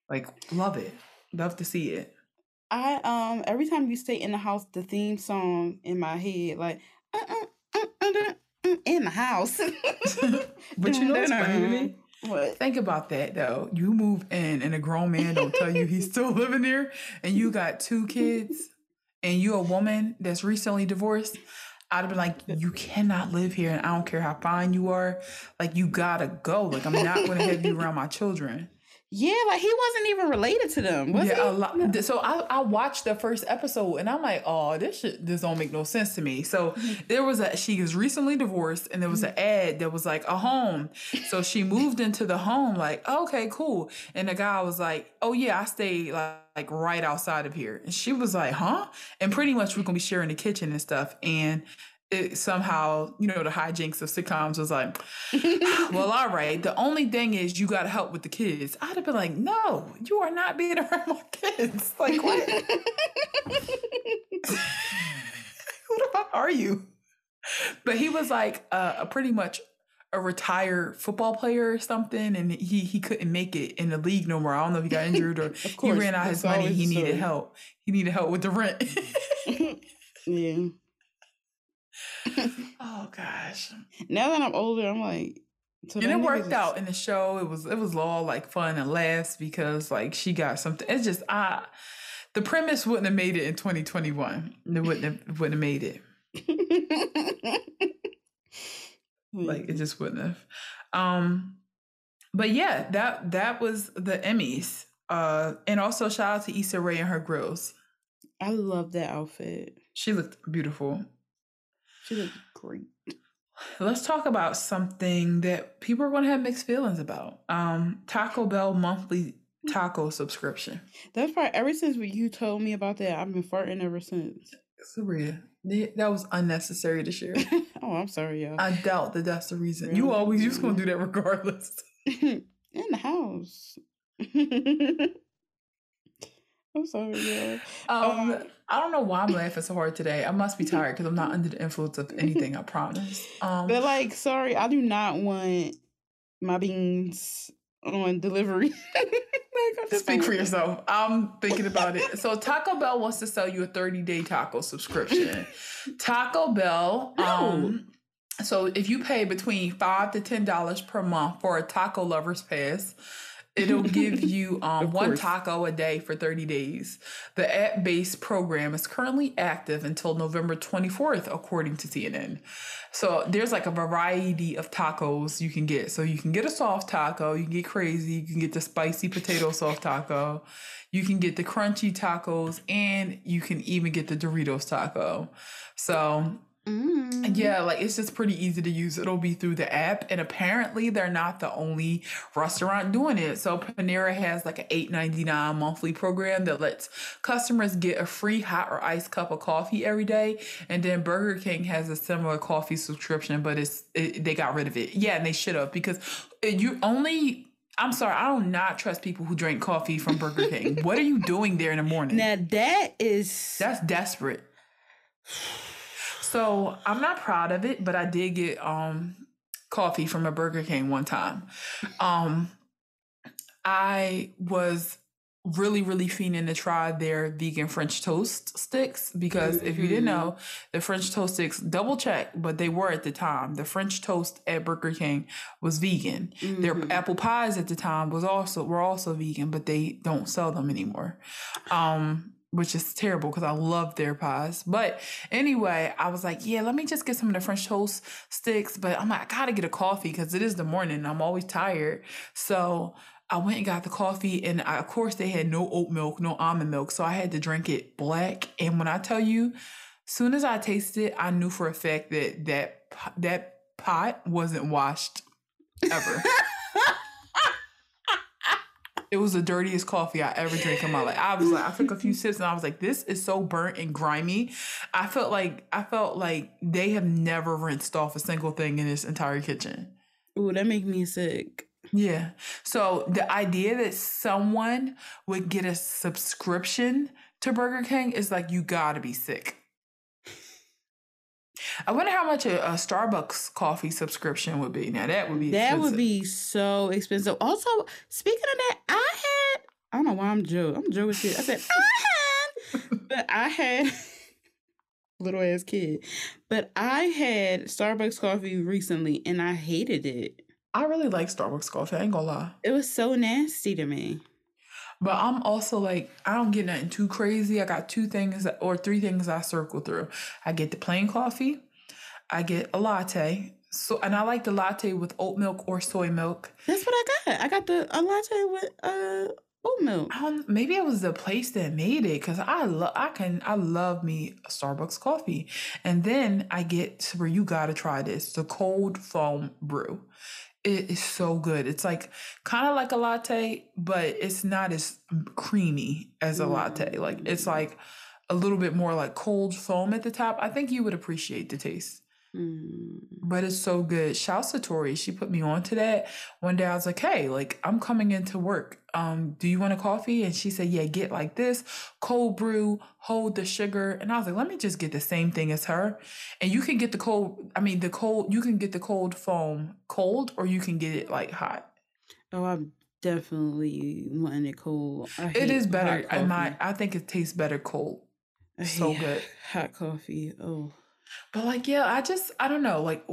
Like love it. Love to see it. I um every time you stay in the house, the theme song in my head, like uh, uh, uh, uh, uh, uh, in the house. But you know what's funny? What? Think about that though. You move in and a grown man don't tell you he's still living there and you got two kids and you a woman that's recently divorced. I'd have been like, you cannot live here and I don't care how fine you are. Like you gotta go. Like I'm not gonna have you around my children. Yeah, like he wasn't even related to them. Was yeah, he? a lot. So I, I watched the first episode and I'm like, oh, this shit this don't make no sense to me. So Mm-hmm. there was a she was recently divorced and there was an ad that was like a home. So she moved into the home, like, okay, cool. And the guy was like, Oh yeah, I stay like, like right outside of here. And she was like, Huh? And pretty much we're gonna be sharing the kitchen and stuff. And it somehow, you know, the hijinks of sitcoms was like, well, all right. The only thing is you got to help with the kids. I'd have been like, no, you are not being around my kids. Like, what? Who the fuck are you? But he was like uh, a pretty much a retired football player or something, and he he couldn't make it in the league no more. I don't know if he got injured or he ran out his money. He needed help. He needed help with the rent. yeah. oh gosh. Now that I'm older, I'm like, so and it worked just- out in the show. It was it was all like fun and laughs because like she got something. It's just I the premise wouldn't have made it in 2021. It wouldn't have wouldn't have made it. Like it just wouldn't have. Um but yeah, that that was the Emmys. Uh and also shout out to Issa Rae and her grills. I love that outfit. She looked beautiful. She great. Let's talk about something that people are going to have mixed feelings about. Um, Taco Bell monthly taco subscription. That's part. Ever since you told me about that, I've been farting ever since. Sabrina, that was unnecessary to share. oh, I'm sorry, y'all. I doubt that that's the reason. You always just going to do that regardless. in the house. I'm sorry, yeah. Um, um, I don't know why I'm laughing so hard today. I must be tired because I'm not under the influence of anything. I promise. Um, but like, sorry, I do not want my beans on delivery. like, Speak for yourself. I'm thinking about it. So Taco Bell wants to sell you a 30 day taco subscription. Taco Bell. Um, so if you pay between five to ten dollars per month for a taco lovers pass, It'll give you um, one taco a day for 30 days. The app based program is currently active until November 24th, according to CNN. So there's like a variety of tacos you can get. So you can get a soft taco, you can get crazy, you can get the spicy potato soft taco, you can get the crunchy tacos, and you can even get the Doritos taco. So Mm. Yeah, like it's just pretty easy to use. It'll be through the app, and apparently they're not the only restaurant doing it. So Panera has like an eight ninety nine monthly program that lets customers get a free hot or iced cup of coffee every day, and then Burger King has a similar coffee subscription, but it's it, they got rid of it. Yeah, and they should have because you only I'm sorry, I do not trust people who drink coffee from Burger King. what are you doing there in the morning? Now that is that's desperate. So I'm not proud of it, but I did get um coffee from a Burger King one time. Um I was really, really fiending to try their vegan French toast sticks because mm-hmm. if you didn't mm-hmm. know, the French toast sticks, double check, but they were at the time. The French toast at Burger King was vegan. Mm-hmm. Their apple pies at the time was also were also vegan, but they don't sell them anymore. Um, which is terrible because I love their pies. But anyway, I was like, yeah, let me just get some of the French toast sticks. But I'm like, I gotta get a coffee because it is the morning. I'm always tired. So I went and got the coffee, and I, of course, they had no oat milk, no almond milk. So I had to drink it black. And when I tell you, soon as I tasted it, I knew for a fact that that, that pot wasn't washed ever. It was the dirtiest coffee I ever drank in my life. I was like, I took a few sips and I was like, this is so burnt and grimy. I felt like I felt like they have never rinsed off a single thing in this entire kitchen. Ooh, that make me sick. Yeah. So the idea that someone would get a subscription to Burger King is like you gotta be sick. I wonder how much a, a, Starbucks coffee subscription would be. Now that would be that expensive. would be so expensive. Also, speaking of that, I had I don't know why I'm Joe. I'm Joe kid. I said I had, but I had little ass kid, but I had Starbucks coffee recently and I hated it. I really like Starbucks coffee. I ain't gonna lie. It was so nasty to me. But I'm also like, I don't get nothing too crazy. I got two things that, or three things I circle through. I get the plain coffee, I get a latte. So and I like the latte with oat milk or soy milk. That's what I got. I got the a latte with uh oat milk. Um, maybe it was the place that made it because I love I can I love me a Starbucks coffee, and then I get where you gotta try this the cold foam brew. It is so good. It's like kind of like a latte, but it's not as creamy as a latte. Like it's mm. like a little bit more like cold foam at the top. I think you would appreciate the taste. Mm. But it's so good. Shouts to Tori. She put me on to that. One day I was like, hey, like I'm coming into work. Um, do you want a coffee? And she said, Yeah, get like this, cold brew, hold the sugar. And I was like, let me just get the same thing as her. And you can get the cold, I mean the cold, you can get the cold foam cold or you can get it like hot. Oh, I'm definitely wanting it cold. It is better. I my I think it tastes better cold. so good. Hot coffee. Oh. But like, yeah, I just I don't know. Like,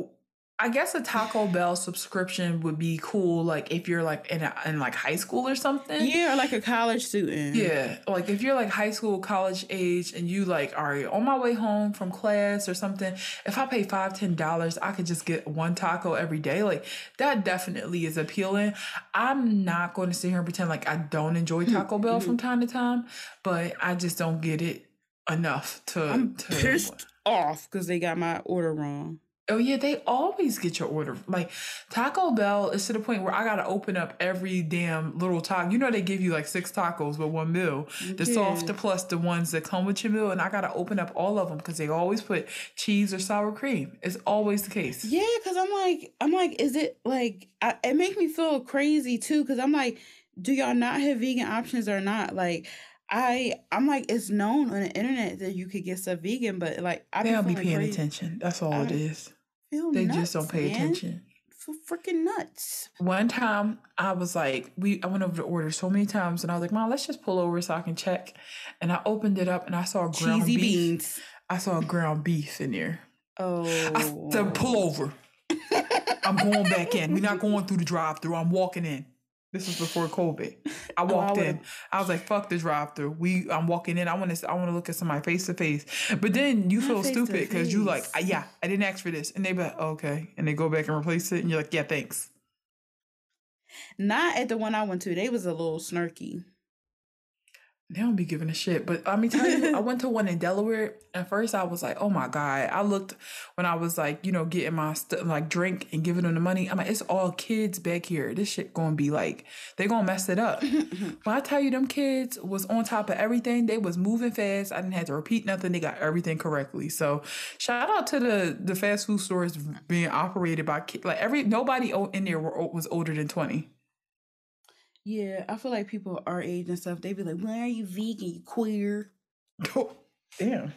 I guess a Taco Bell subscription would be cool. Like if you're like in a, in like high school or something. Yeah, or like a college student. Yeah, like if you're like high school, college age, and you like are on my way home from class or something. If I pay five ten dollars, I could just get one taco every day. Like that definitely is appealing. I'm not going to sit here and pretend like I don't enjoy hmm, Taco Bell mm-hmm. from time to time, but I just don't get it enough to. I'm to, pissed off because they got my order wrong. Oh yeah, they always get your order. Like Taco Bell is to the point where I gotta open up every damn little taco. You know they give you like six tacos with one meal. The yeah. soft plus the ones that come with your meal, and I gotta open up all of them because they always put cheese or sour cream. It's always the case. Yeah, because I'm like, I'm like, is it like? I, it makes me feel crazy too because I'm like, do y'all not have vegan options or not? Like, I I'm like it's known on the internet that you could get stuff vegan, but like I They don't be paying crazy. attention. That's all I it is. feel They nuts, just don't pay man. attention. Feel freaking nuts. One time I was like, we I went over to order so many times and I was like, Mom, let's just pull over so I can check. And I opened it up and I saw ground Cheesy beef. beans. I saw ground beef in there. Oh. I said, oh. pull over. I'm going back in. We're not going through the drive through. I'm walking in. This was before COVID. I Oh, I walked in. I was like, "Fuck the drive through." We, I'm walking in. I want to, I want to look at somebody face to face. But then you feel stupid because you like, "I- yeah, I didn't ask for this, and they be like, oh, okay, and they go back and replace it, and you're like, yeah, thanks. Not at the one I went to. They was a little snarky. They don't be giving a shit. But I mean, tell you, I went to one in Delaware. At first, I was like, oh my god. I looked when I was like, you know, getting my st- like drink and giving them the money. I'm like, it's all kids back here. This shit gonna be like, they gonna mess it up. When I tell you, them kids was on top of everything. They was moving fast. I didn't have to repeat nothing. They got everything correctly. So shout out to the the fast food stores being operated by kids. Like every nobody in there were, was older than twenty. Yeah, I feel like people our age and stuff, they be like, Why are you vegan, you queer? Damn.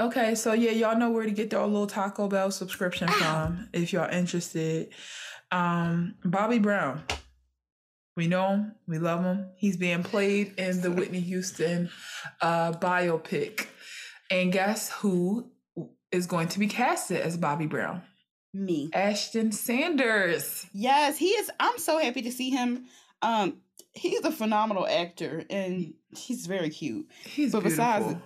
Okay, so yeah, y'all know where to get their little Taco Bell subscription from if y'all interested. Um, Bobby Brown. We know him, we love him. He's being played in the Whitney Houston uh biopic. And guess who is going to be casted as Bobby Brown? Me. Ashton Sanders. Yes, he is. I'm so happy to see him. Um, he's a phenomenal actor and he's very cute. He's But besides-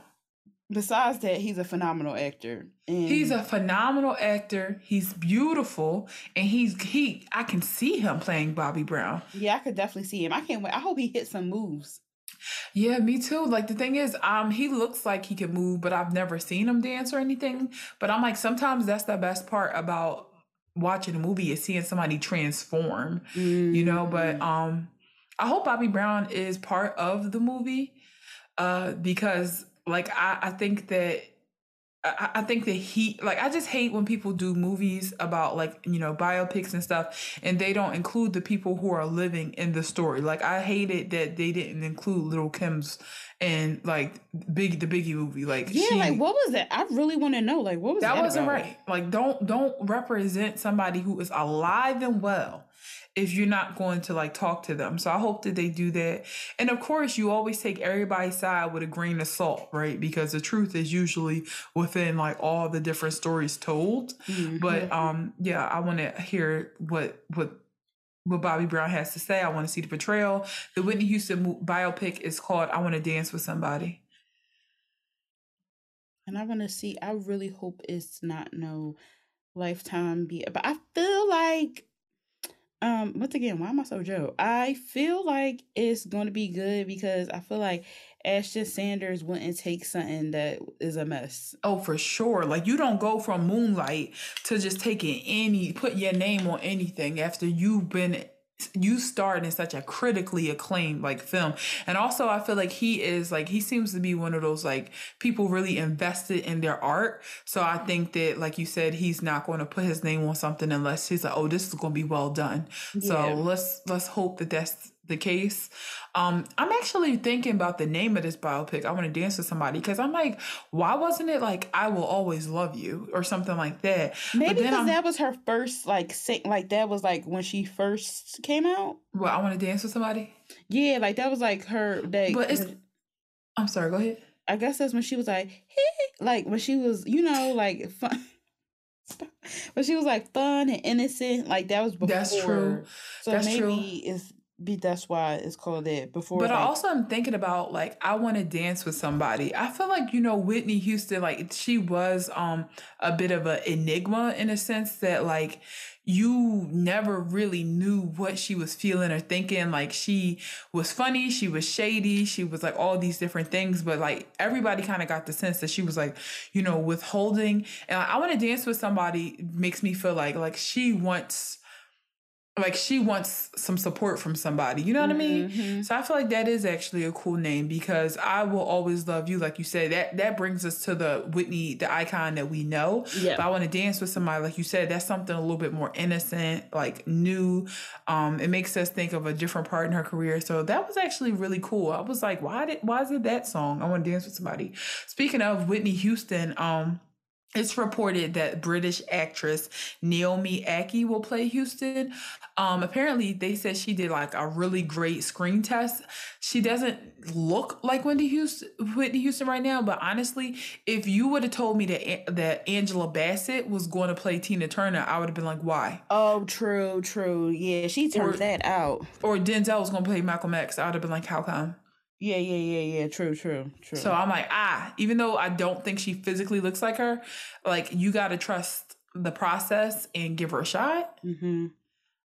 Besides that, he's a phenomenal actor. And He's a phenomenal actor. He's beautiful, and he's he. I can see him playing Bobby Brown. yeah, I could definitely see him. I can't wait. I hope he hits some moves. Yeah, me too. Like the thing is, um, he looks like he can move, but I've never seen him dance or anything. But I'm like, sometimes that's the best part about watching a movie is seeing somebody transform. You know, but Mm. um, I hope Bobby Brown is part of the movie, uh, because like I, I think that I, I think the heat, like I just hate when people do movies about like you know biopics and stuff and they don't include the people who are living in the story. Like I hated that they didn't include Little Kim's and like Big the Biggie movie. Like yeah, she, like what was that? I really want to know. Like what was that? that wasn't about? right. Like don't don't represent somebody who is alive and well if you're not going to like talk to them. So I hope that they do that. And of course, you always take everybody's side with a grain of salt, right? Because the truth is usually within like all the different stories told. But Mhm. um yeah, I want to hear what what what Bobby Brown has to say. I want to see the portrayal. The Whitney Houston biopic is called I Want to Dance with Somebody. and I want to see. I really hope it's not no lifetime be, but I feel like. Um, once again, why am I so Joe? I feel like it's going to be good because I feel like Ashton Sanders wouldn't take something that is a mess. Oh, for sure. Like you don't go from Moonlight to just taking any put your name on anything after you've been you starred in such a critically acclaimed like film. And also I feel like he is like he seems to be one of those like people really invested in their art. So I think that like you said he's not going to put his name on something unless he's like oh this is going to be well done. So let's let's hope that that's the case. Um, I'm actually thinking about the name of this biopic. I want to dance with somebody because I'm like, why wasn't it like "I will always love you" or something like that? Maybe because that was her first like sing, like that was like when she first came out. Well, I want to dance with somebody. Yeah, like that was like her. That, But it's- I'm sorry. Go ahead. I guess that's when she was like, like when she was, you know, like fun. When she was like fun and innocent, like that was before. That's true. So That's maybe true. it's be that's why it's called that before. But I like, also am thinking about like I want to dance with somebody. I feel like you know Whitney Houston, like she was um a bit of an enigma in a sense that like you never really knew what she was feeling or thinking. Like she was funny, she was shady, she was like all these different things. But like everybody kind of got the sense that she was like you know withholding. And I want to dance with somebody makes me feel like like she wants like she wants some support from somebody. You know what mm-hmm. I mean? Mm-hmm. So I feel like that is actually a cool name because I will always love you, like you said. That that brings us to the Whitney, the icon that we know. Yeah. But I want to dance with somebody, like you said. That's something a little bit more innocent, like new. Um, it makes us think of a different part in her career. So that was actually really cool. I was like, why did why is it that song? I want to dance with somebody. Speaking of Whitney Houston, um it's reported that British actress Naomi Ackie will play Houston. Um, apparently, they said she did like a really great screen test. She doesn't look like Wendy Houston, Whitney Houston right now, but honestly, if you would have told me that that Angela Bassett was going to play Tina Turner, I would have been like, "Why?" Oh, true, true. Yeah, she turned or, that out. Or Denzel was going to play Malcolm X. I would have been like, "How come?" Yeah, yeah, yeah, yeah. True, true, true. So I'm like, ah, even though I don't think she physically looks like her, like you got to trust the process and give her a shot. Mm-hmm.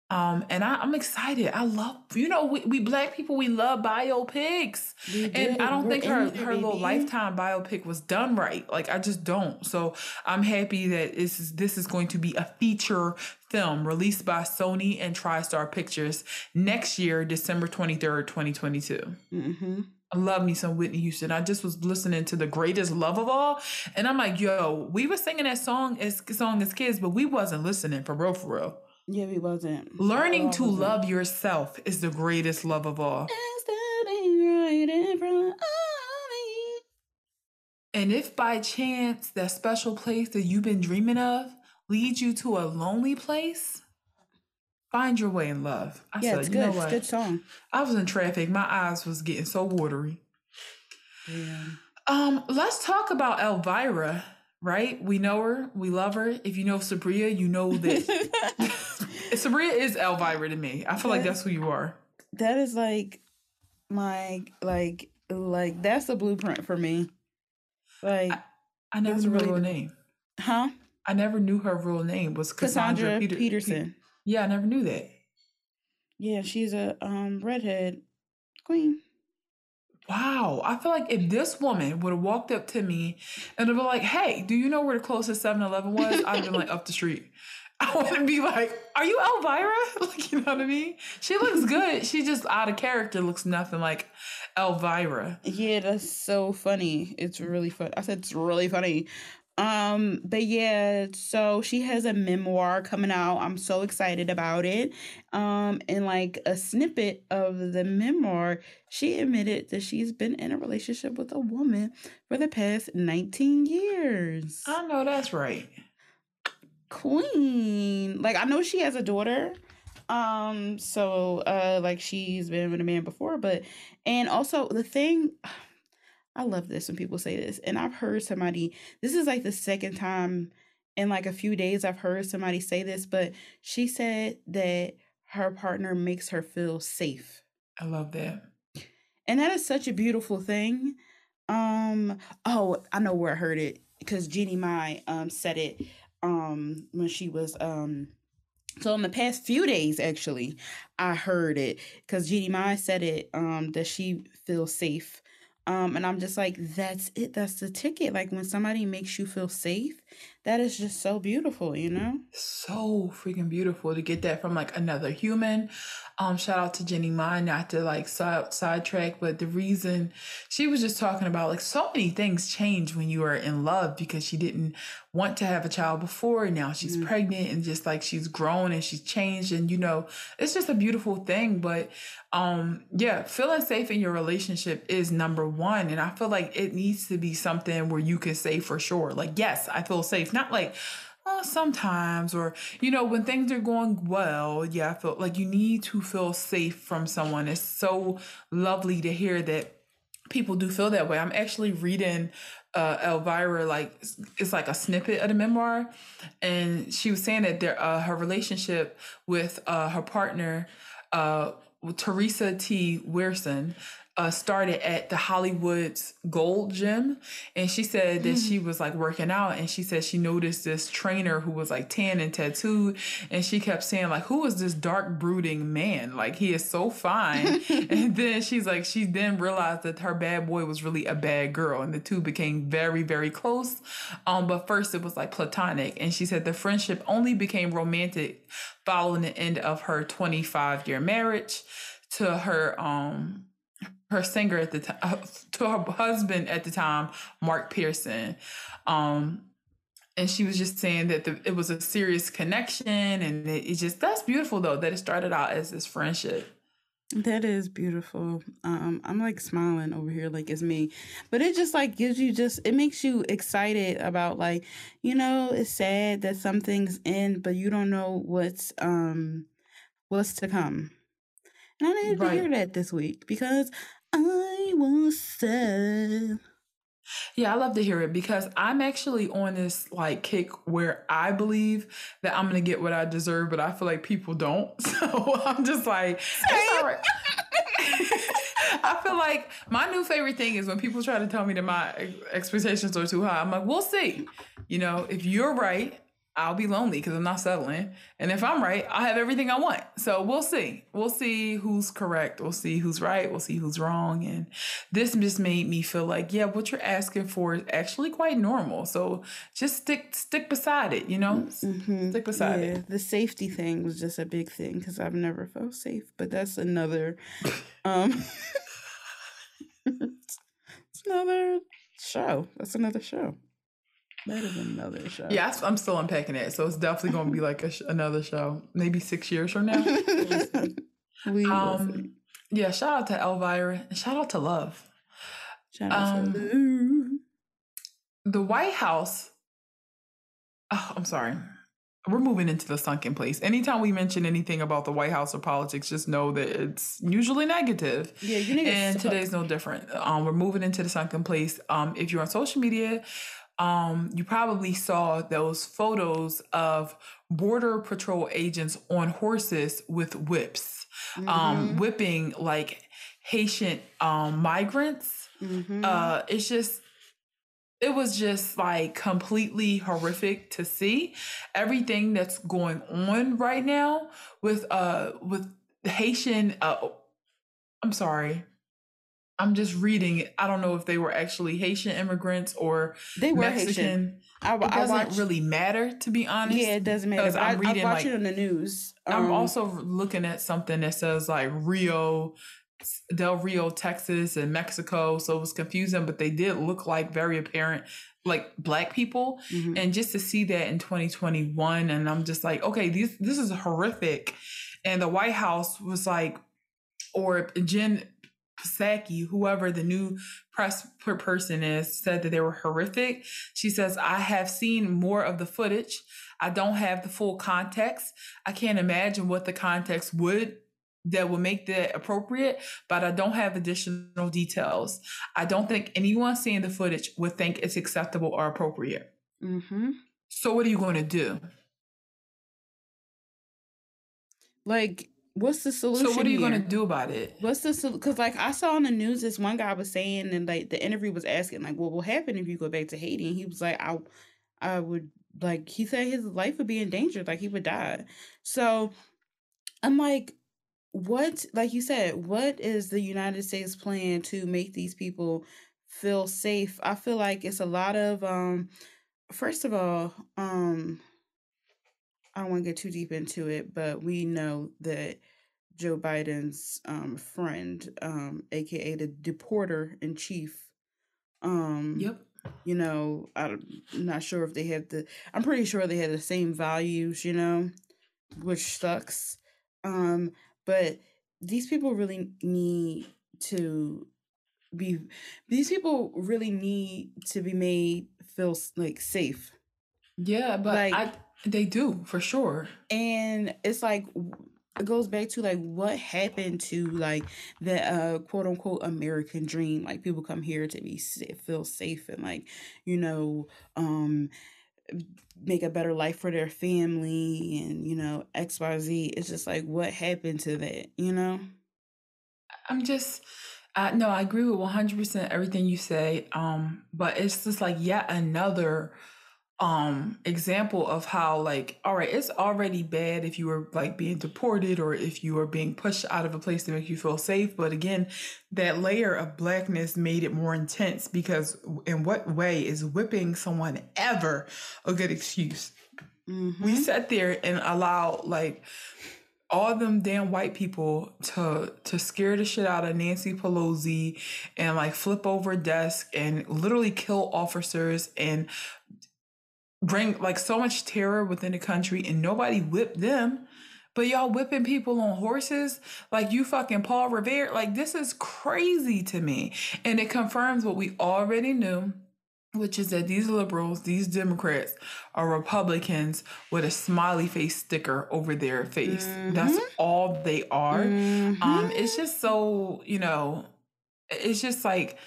Um, and I, am excited. I love, you know, we, we black people, we love biopics. We and I don't We're think her, her little lifetime biopic was done right. Like I just don't. So I'm happy that this is this is going to be a feature film released by Sony and TriStar Pictures next year, December 23rd, 2022. Mm-hmm. I love me some Whitney Houston. I just was listening to the greatest love of all, and I'm like, yo, we were singing that song as song as kids, but we wasn't listening for real, for real. Yeah, we wasn't. Learning to wasn't. love yourself is the greatest love of all. And if by chance that special place that you've been dreaming of leads you to a lonely place, find your way in love. I yeah, said, it's good. It's a good song. I was in traffic. My eyes was getting so watery. Yeah. Um, let's talk about Elvira right? We know her, we love her. If you know Sabria, you know this. Sabria is Elvira to me. I feel that, like that's who you are. That is like my like like that's the blueprint for me. Like I, I never knew really, her real name. Huh? I never knew her real name was Cassandra, Cassandra Peter, Peterson. yeah, I never knew that. Yeah, she's a um redhead queen. Wow. I feel like if this woman would have walked up to me and been like, hey, do you know where the closest 7 Eleven was? I'd have been like, up the street. I wouldn't be like, are you Elvira? Like, you know what I mean? She looks good. she just out of character looks nothing like Elvira. Yeah, that's so funny. It's really fun. I said it's really funny. Um, but yeah, so she has a memoir coming out. I'm so excited about it. Um, and like a snippet of the memoir, she admitted that she's been in a relationship with a woman for the past 19 years. I know that's right. Queen. Like I know she has a daughter. Um, so uh like she's been with a man before, but and also the thing I love this when people say this. And I've heard somebody, this is like the second time in like a few days I've heard somebody say this, but she said that her partner makes her feel safe. I love that. And that is such a beautiful thing. Um, oh, I know where I heard it because Jeannie Mai um said it um when she was um so in the past few days actually I heard it because Jeannie Mai said it um that she feels safe um, and I'm just like, that's it. That's the ticket. Like when somebody makes you feel safe, that is just so beautiful, you know? So freaking beautiful to get that from like another human. Um, shout out to Jeannie Mai, not to like side sidetrack, but the reason she was just talking about like so many things change when you are in love because she didn't want to have a child before and now she's mm. pregnant and just like she's grown and she's changed and you know it's just a beautiful thing but um yeah feeling safe in your relationship is number one and i feel like it needs to be something where you can say for sure like yes i feel safe not like uh, sometimes or you know when things are going well yeah i feel like you need to feel safe from someone it's so lovely to hear that people do feel that way i'm actually reading uh, elvira like it's like a snippet of the memoir and she was saying that there uh, her relationship with uh, her partner uh, Teresa T. Wierson uh, started at the Hollywood's Gold Gym, and she said that mm. she was like working out, and she said she noticed this trainer who was like tan and tattooed, and she kept saying like, "Who is this dark brooding man? Like he is so fine." and then she's like, she then realized that her bad boy was really a bad girl, and the two became very, very close. Um, but first it was like platonic. And she said the friendship only became romantic following the end of her 25 year marriage to her um her singer at the time uh, to her husband at the time, Mark Pierson. Um and she was just saying that the, it was a serious connection and it, it just that's beautiful though that it started out as this friendship that is beautiful. Um, I'm like smiling over here like it's me. But it just like gives you just it makes you excited about like, you know, it's sad that some things end, but you don't know what's um what's to come. And I needed right. to hear that this week because I was sad. Yeah, I love to hear it because I'm actually on this like kick where I believe that I'm gonna get what I deserve, but I feel like people don't. So I'm just like, it's all right. I feel like my new favorite thing is when people try to tell me that my expectations are too high. I'm like, we'll see. You know, if you're right I'll be lonely because I'm not settling. And if I'm right, I'll have everything I want. So we'll see. We'll see who's correct. We'll see who's right. We'll see who's wrong. And this just made me feel like, yeah, what you're asking for is actually quite normal. So just stick stick beside it, you know? Mm-hmm. Stick beside yeah. it. The safety thing was just a big thing because I've never felt safe. But that's another um it's another show. That's another show. That is another show. Yeah, I'm still unpacking it, so it's definitely going to be like sh- another show, maybe six years from now. we um, yeah. Shout out to Elvira shout out to Love. Shout out um, to Love. The White House. Oh, I'm sorry. We're moving into the sunken place. Anytime we mention anything about the White House or politics, just know that it's usually negative. Yeah, you need and today's no different. Um, we're moving into the sunken place. Um, if you're on social media, um, you probably saw those photos of border patrol agents on horses with whips, um, mm-hmm. um, whipping like Haitian um, migrants. Mm-hmm. Uh, it's just, it was just like completely horrific to see everything that's going on right now with uh with Haitian. Uh, I'm sorry, I'm just reading. I don't know if they were actually Haitian immigrants or they were Mexican. Haitian. I, it doesn't watch, really matter, to be honest. Yeah, it doesn't matter. I'm reading I, watch like, it on the news. Um, I'm also looking at something that says like Rio, Del Rio, Texas, and Mexico. So it was confusing, but they did look like very apparent, like black people. Mm-hmm. And just to see that in 2021, and I'm just like, okay, these this is horrific. And the White House was like, or Jen Psaki, whoever the new press person is, said that they were horrific. She says, I have seen more of the footage. I don't have the full context. I can't imagine what the context would that would make that appropriate, but I don't have additional details. I don't think anyone seeing the footage would think it's acceptable or appropriate. Mm-hmm. So, what are you going to do? Like, what's the solution? So what are you gonna do about it? What's the solution? because like I saw on the news this one guy was saying and like the interview was asking like what will happen if you go back to Haiti and he was like I I would like he said his life would be in danger like he would die. So I'm like what like you said what is the United States plan to make these people feel safe? I feel like it's a lot of um first of all um I don't want to get too deep into it, but we know that Joe Biden's um, friend, um, aka the deporter in chief, um, yep. You know, I'm not sure if they have the. I'm pretty sure they have the same values. You know, which sucks. Um, but these people really need to be. These people really need to be made feel like safe. Yeah, but like, I they do for sure. And it's like it goes back to like what happened to like the uh quote unquote American dream. Like people come here to be feel safe and like you know um make a better life for their family and you know xyz it's just like what happened to that you know i'm just uh, no i agree with 100% everything you say um but it's just like yet another um example of how like all right it's already bad if you were like being deported or if you were being pushed out of a place to make you feel safe but again that layer of blackness made it more intense because in what way is whipping someone ever a good excuse mm-hmm. we sat there and allow like all them damn white people to to scare the shit out of Nancy Pelosi and like flip over desk and literally kill officers and bring like so much terror within the country and nobody whipped them. But y'all whipping people on horses like you fucking Paul Revere. Like this is crazy to me. And it confirms what we already knew, which is that these liberals, these Democrats are Republicans with a smiley face sticker over their face. Mm-hmm. That's all they are. Mm-hmm. Um, it's just so, you know, it's just like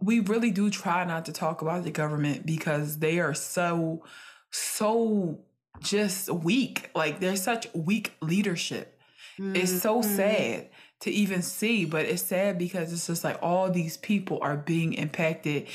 we really do try not to talk about the government because they are so so just weak like they're such weak leadership mm-hmm. it's so mm-hmm. sad to even see but it's sad because it's just like all these people are being impacted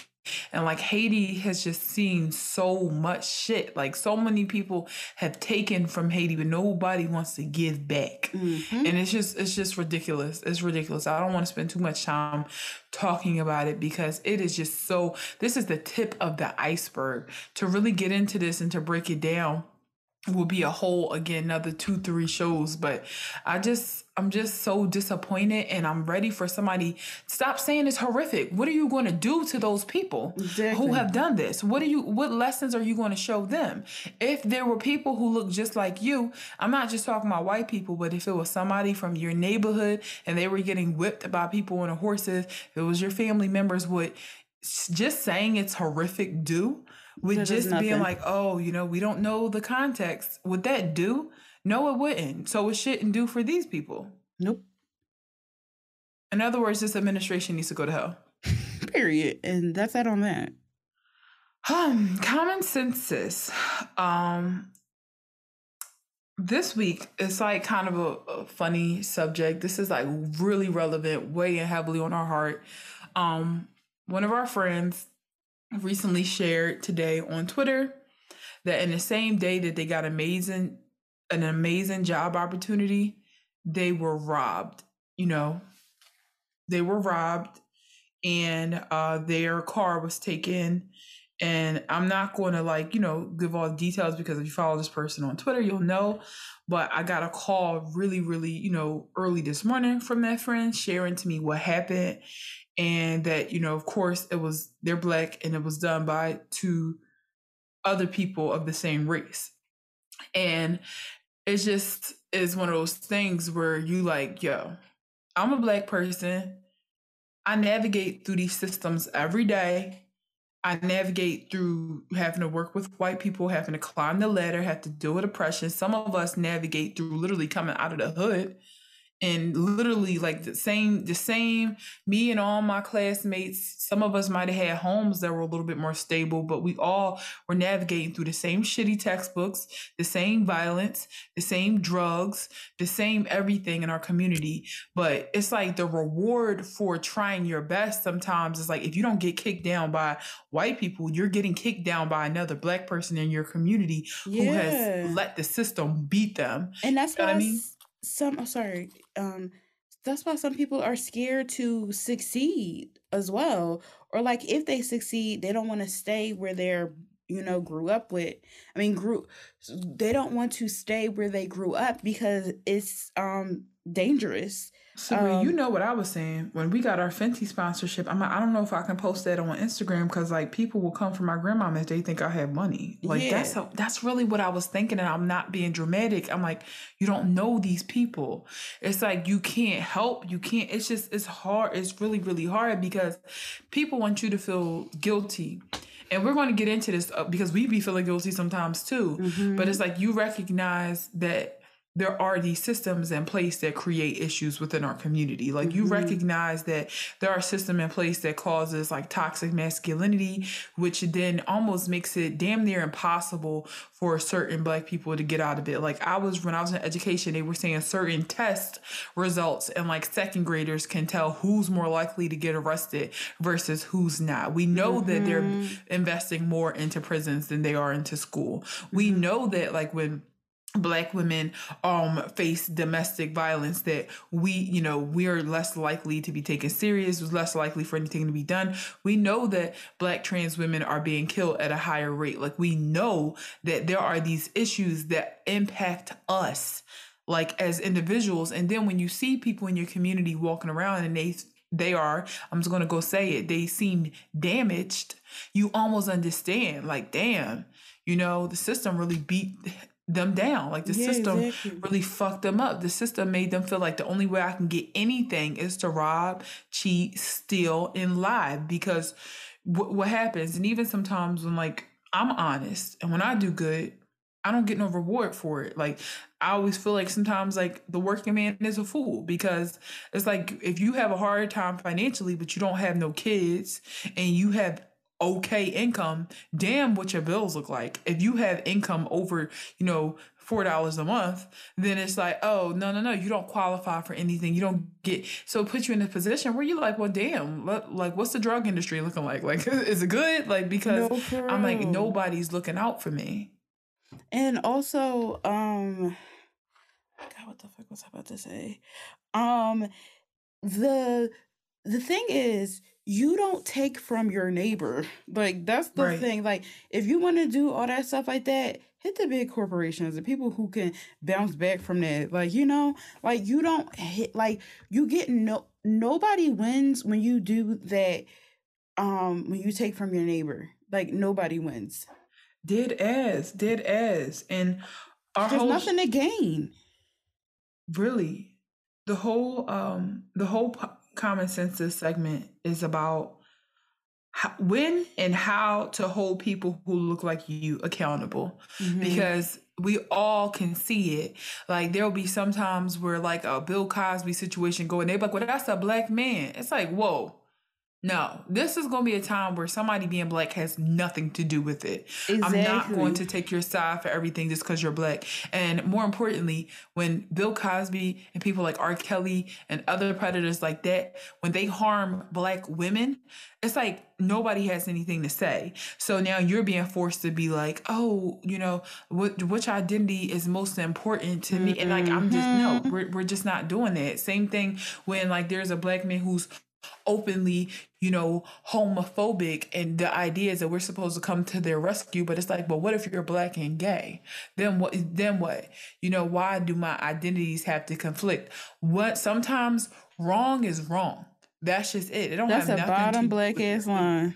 and like Haiti has just seen so much shit. Like so many people have taken from Haiti, but nobody wants to give back. Mm-hmm. And it's just it's just ridiculous. It's ridiculous. I don't want to spend too much time talking about it because it is just so this is the tip of the iceberg. To really get into this and to break it down will be a whole again another two three shows but i just i'm just so disappointed and i'm ready for somebody stop saying it's horrific what are you going to do to those people exactly. who have done this what are you what lessons are you going to show them if there were people who look just like you i'm not just talking about white people but if it was somebody from your neighborhood and they were getting whipped by people on horses if it was your family members would just saying it's horrific do with just being like, oh, you know, we don't know the context. Would that do? No, it wouldn't. So it shouldn't do for these people. Nope. In other words, this administration needs to go to hell. Period. And that's that on that. Um, common census. Um, this week it's like kind of a, a, funny subject. This is like really relevant, weighing heavily on our heart. Um, one of our friends recently shared today on Twitter that in the same day that they got amazing an amazing job opportunity, they were robbed. You know, they were robbed and uh, their car was taken. And I'm not going to like, you know, give all the details because if you follow this person on Twitter, you'll know. But I got a call really, really, you know, early this morning from that friend sharing to me what happened and that you know of course it was they're black and it was done by two other people of the same race and it just is one of those things where you like yo i'm a black person. I navigate through these systems every day. I navigate through having to work with white people having to climb the ladder have to deal with oppression. Some of us navigate through literally coming out of the hood and literally like the same the same me and all my classmates some of us might have had homes that were a little bit more stable but we all were navigating through the same shitty textbooks the same violence the same drugs the same everything in our community. But it's like the reward for trying your best sometimes is like if you don't get kicked down by white people you're getting kicked down by another black person in your community yeah. who has let the system beat them. And that's you know what i mean some oh, sorry um that's why some people are scared to succeed as well or like if they succeed they don't want to stay where they're you know grew up with i mean grew they don't want to stay where they grew up because it's um dangerous so um, you know what I was saying when we got our Fenty sponsorship. I'm I don't know if I can post that on Instagram because like people will come from my grandmom if they think I have money. Like yeah. that's a, that's really what I was thinking, and I'm not being dramatic. I'm like, you don't know these people. It's like you can't help. You can't. It's just it's hard. It's really really hard because people want you to feel guilty. And we're going to get into this uh, because we be feeling guilty sometimes too. Mm-hmm. But it's like you recognize that there are these systems in place that create issues within our community. Like mm-hmm. you recognize that there are systems in place that causes like toxic masculinity, which then almost makes it damn near impossible for certain black people to get out of it. Like I was when I was in education, they were saying certain test results and like second graders can tell who's more likely to get arrested versus who's not. We know mm-hmm. that they're mm-hmm. investing more into prisons than they are into school. We mm-hmm. know that like when black women um face domestic violence that we you know we're less likely to be taken serious was less likely for anything to be done. We know that black trans women are being killed at a higher rate. Like we know that there are these issues that impact us like as individuals. And then when you see people in your community walking around and they they are i'm just going to go say it they seem damaged you almost understand like damn you know the system really beat them down. Like the yeah, system exactly. really fucked them up. The system made them feel like the only way I can get anything is to rob, cheat, steal, and lie. Because w- what happens, and even sometimes when like I'm honest and when I do good, I don't get no reward for it. Like I always feel like sometimes like the working man is a fool because it's like if you have a hard time financially, but you don't have no kids and you have okay income, damn what your bills look like. If you have income over, you know, four dollars a month, then it's like, oh no, no, no, you don't qualify for anything. You don't get so it puts you in a position where you're like, well, damn, like what's the drug industry looking like? Like, is it good? Like because no, I'm like nobody's looking out for me. And also, um, God, what the fuck was I about to say? Um, the the thing is you don't take from your neighbor. Like that's the right. thing. Like if you want to do all that stuff like that, hit the big corporations the people who can bounce back from that. Like you know, like you don't hit like you get no nobody wins when you do that. Um, when you take from your neighbor, like nobody wins. Did as did as and our there's whole, nothing to gain. Really, the whole um the whole common census segment is about how, when and how to hold people who look like you accountable mm-hmm. because we all can see it. Like there'll be sometimes where like a Bill Cosby situation going, they're like, well, that's a black man. It's like, whoa, no, this is going to be a time where somebody being black has nothing to do with it. Exactly. I'm not going to take your side for everything just because you're black. And more importantly, when Bill Cosby and people like R. Kelly and other predators like that, when they harm black women, it's like nobody has anything to say. So now you're being forced to be like, oh, you know, what, which identity is most important to me? And like, I'm just, no, mm-hmm. we're, we're just not doing that. Same thing when like there's a black man who's openly, you know, homophobic and the idea is that we're supposed to come to their rescue, but it's like, but what if you're black and gay? Then what then what? You know, why do my identities have to conflict? What sometimes wrong is wrong. That's just it. It don't That's have a bottom black ass line.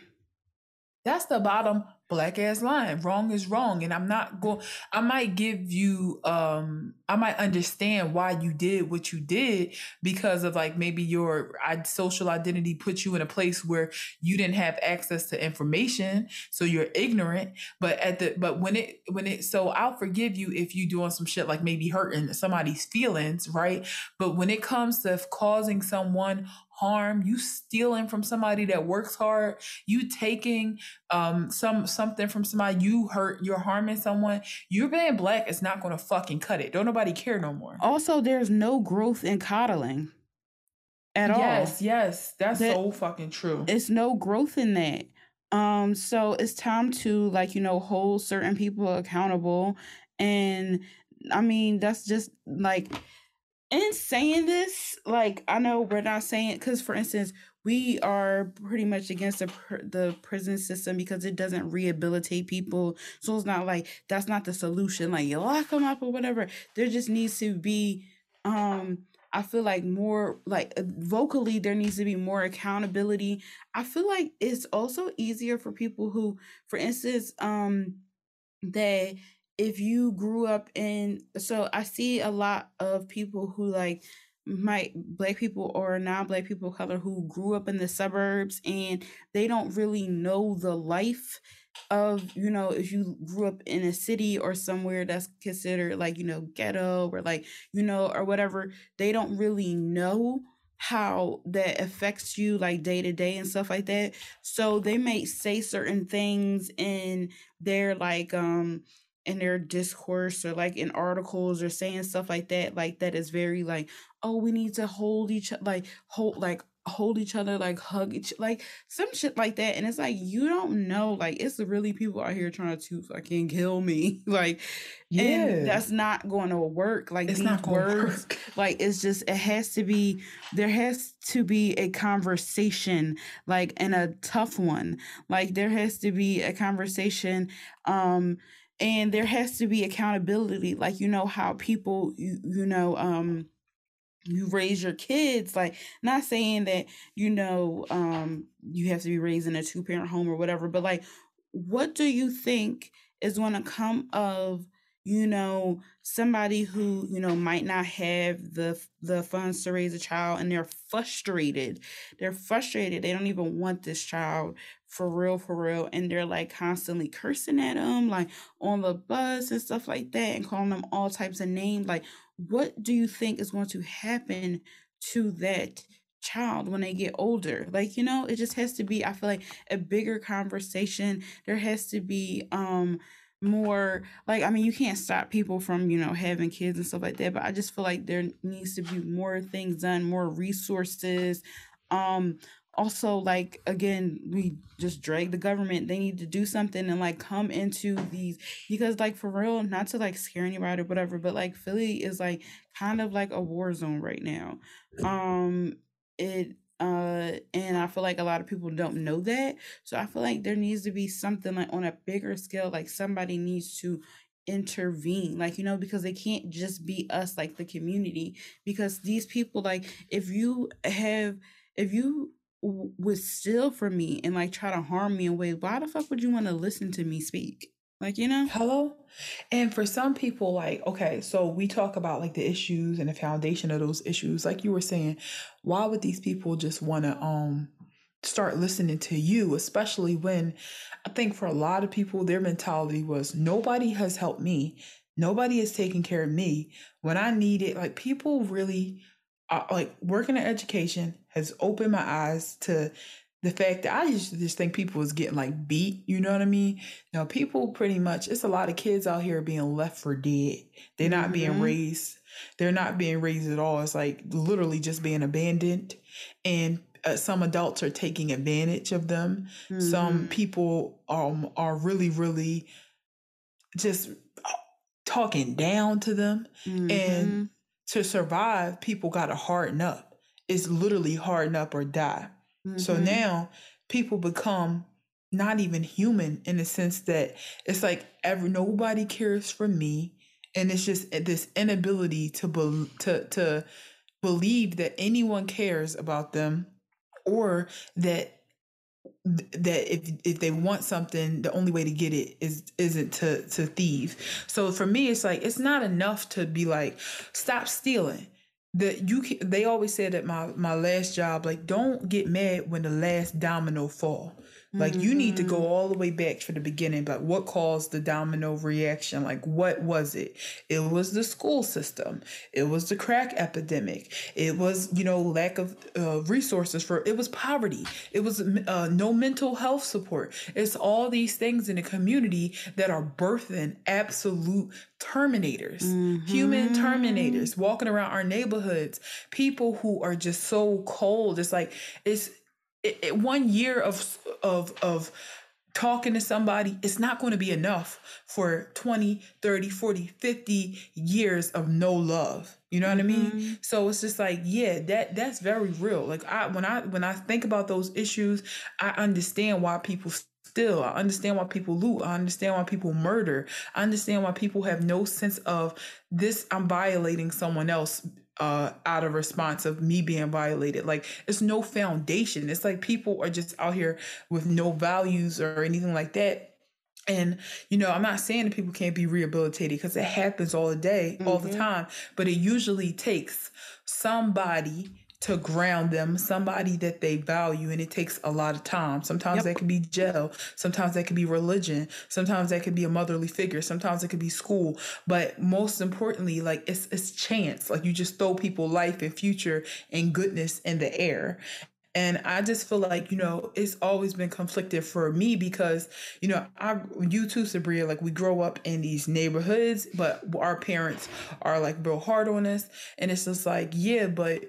That's the bottom black ass line. Wrong is wrong. And I'm not going I might give you um I might understand why you did what you did because of like maybe your social identity puts you in a place where you didn't have access to information, so you're ignorant. But at the but when it when it so I'll forgive you if you doing some shit like maybe hurting somebody's feelings, right? But when it comes to causing someone harm, you stealing from somebody that works hard, you taking um some something from somebody, you hurt, you're harming someone, you're being black, it's not gonna fucking cut it. Don't nobody care no more. Also, there's no growth in coddling at yes, all. Yes, yes. That's that, so fucking true. It's no growth in that. Um, so it's time to like, you know, hold certain people accountable. And I mean, that's just like in saying this, like I know we're not saying because, for instance, we are pretty much against the the prison system because it doesn't rehabilitate people. So it's not like that's not the solution. Like you lock them up or whatever. There just needs to be, um, I feel like more like uh, vocally there needs to be more accountability. I feel like it's also easier for people who, for instance, um, that if you grew up in so I see a lot of people who like might black people or non-black people of color who grew up in the suburbs and they don't really know the life of you know if you grew up in a city or somewhere that's considered like you know ghetto or like you know or whatever they don't really know how that affects you like day to day and stuff like that. So they may say certain things in their like um in their discourse or like in articles or saying stuff like that like that is very like oh we need to hold each like hold like hold each other, like hug each like some shit like that. And it's like you don't know, like it's really people out here trying to fucking kill me. like yeah. and that's not going to work. Like it's these not words, work. like it's just it has to be there has to be a conversation, like and a tough one. Like there has to be a conversation, um, and there has to be accountability. Like you know how people you, you know, um you raise your kids like not saying that you know um you have to be raised in a two parent home or whatever but like what do you think is going to come of you know somebody who you know might not have the the funds to raise a child and they're frustrated. They're frustrated. They don't even want this child for real for real and they're like constantly cursing at them like on the bus and stuff like that and calling them all types of names. Like what do you think is going to happen to that child when they get older? Like you know it just has to be i feel like a bigger conversation. There has to be um more like i mean you can't stop people from you know having kids and stuff like that but i just feel like there needs to be more things done more resources. Um also like again we just drag the government. They need to do something and like come into these because like for real not to like scare anybody or whatever but like philly is like kind of like a war zone right now. Um it uh and i feel like a lot of people don't know that so i feel like there needs to be something like on a bigger scale like somebody needs to intervene like you know because they can't just be us like the community because these people like if you have if you would steal from me and like try to harm me in ways, why the fuck would you want to listen to me speak? Like, you know? Hello? And for some people, like, okay, so we talk about like the issues and the foundation of those issues. Like you were saying, why would these people just want to um start listening to you, especially when I think for a lot of people, their mentality was nobody has helped me. Nobody is taking care of me when I need it. Like people really uh, like working in education has opened my eyes to the fact that I used to just think people was getting like beat, you know what I mean? Now people pretty much it's a lot of kids out here being left for dead. They're not mm-hmm. being raised. They're not being raised at all. It's like literally just being abandoned and uh, some adults are taking advantage of them. Mm-hmm. Some people um are really really just uh, talking down to them mm-hmm. and to survive, people got to harden up. It's literally harden up or die. Mm-hmm. So now people become not even human in the sense that it's like every nobody cares for me, and it's just this inability to be, to to believe that anyone cares about them, or that that if if they want something the only way to get it is isn't to to thieve so for me it's like it's not enough to be like stop stealing that you can, they always said at my my last job like don't get mad when the last domino fall like mm-hmm. you need to go mm-hmm. all the way back to the beginning, but what caused the domino reaction? Like what was it? It was the school system. It was the crack epidemic. It was, you know, lack of uh, resources for it was poverty. It was uh, no mental health support. It's all these things in the community that are birthing absolute terminators, mm-hmm. human terminators walking around our neighborhoods, people who are just so cold. It's like it's it, it, one year of of of talking to somebody it's not going to be enough for 20 30 40 50 years of no love. You know what mm-hmm. i mean? Mm-hmm. so it's just like yeah that that's very real. Like i when i when i think about those issues i understand why people still i understand why people loot. I understand why people murder. I understand why people have no sense of this i'm violating someone else uh, out of response of me being violated. Like it's no foundation. It's like people are just out here with no values or anything like that. And you know, I'm not saying that people can't be rehabilitated because it happens all the day, mm-hmm. all the mm-hmm. time. But it usually takes somebody to ground them, somebody that they value, and it takes a lot of time. Sometimes yep. that could be jail, sometimes that could be religion, sometimes that could be a motherly figure, sometimes it could be school. But most importantly, like it's it's chance. Like you just throw people life and future and goodness in the air. And I just feel like, you know, it's always been conflicted for me because, you know, I, you too, Sabria, like we grow up in these neighborhoods, but our parents are like real hard on us. And it's just like, yeah, but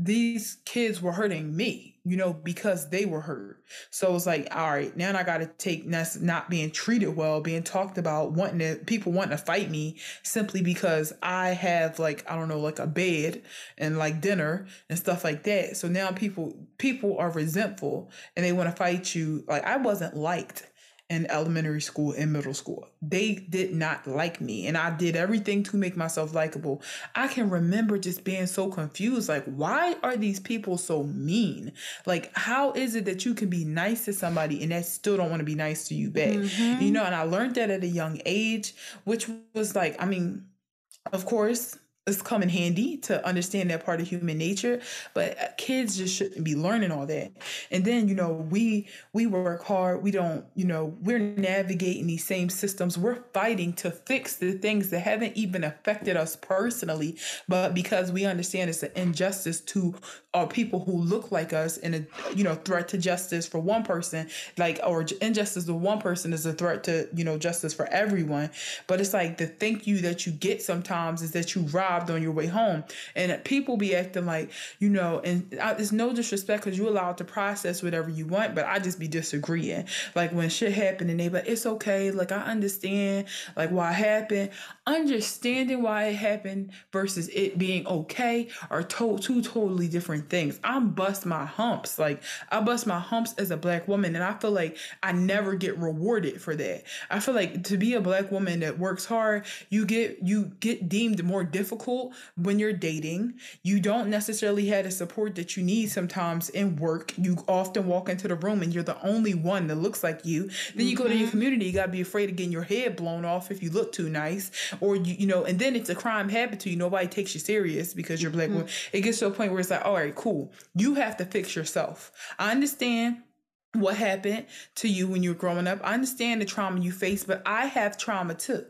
these kids were hurting me, you know, because they were hurt. So it's like, all right, now I got to take that's not being treated well, being talked about, wanting to, people wanting to fight me simply because I have like, I don't know, like a bed and like dinner and stuff like that. So now people, people are resentful and they want to fight you. Like I wasn't liked in elementary school and middle school. They did not like me, and I did everything to make myself likable. I can remember just being so confused like, why are these people so mean? Like, how is it that you can be nice to somebody and they still don't want to be nice to you back? Mm-hmm. You know, and I learned that at a young age, which was like, I mean, of course, it's come in handy to understand that part of human nature but uh, kids just shouldn't be learning all that. And then you know we we work hard. We don't you know we're navigating these same systems. We're fighting to fix the things that haven't even affected us personally but because we understand it's an injustice to our people who look like us and a you know threat to justice for one person like or injustice to one person is a threat to you know justice for everyone. But it's like the thank you that you get sometimes is that you rob robbed on your way home. And people be acting like, you know, and I, it's no disrespect because you're allowed to process whatever you want, but I just be disagreeing. Like when shit happened and they like, it's okay. Like I understand like why it happened. Understanding why it happened versus it being okay are to- two totally different things. I'm bust my humps. Like I bust my humps as a black woman and I feel like I never get rewarded for that. I feel like to be a black woman that works hard, you get you get deemed more difficult when you're dating. You don't necessarily have the support that you need sometimes in work. You often walk into the room and you're the only one that looks like you. Then you mm-hmm. go to your mm-hmm. community, you gotta be afraid of getting your head blown off if you look too nice. Or you you know, and then it's a crime habit to you. Nobody takes you serious because you're black. Mm-hmm. It gets to a point where it's like, all right, cool. You have to fix yourself. I understand what happened to you when you were growing up. I understand the trauma you faced, but I have trauma too.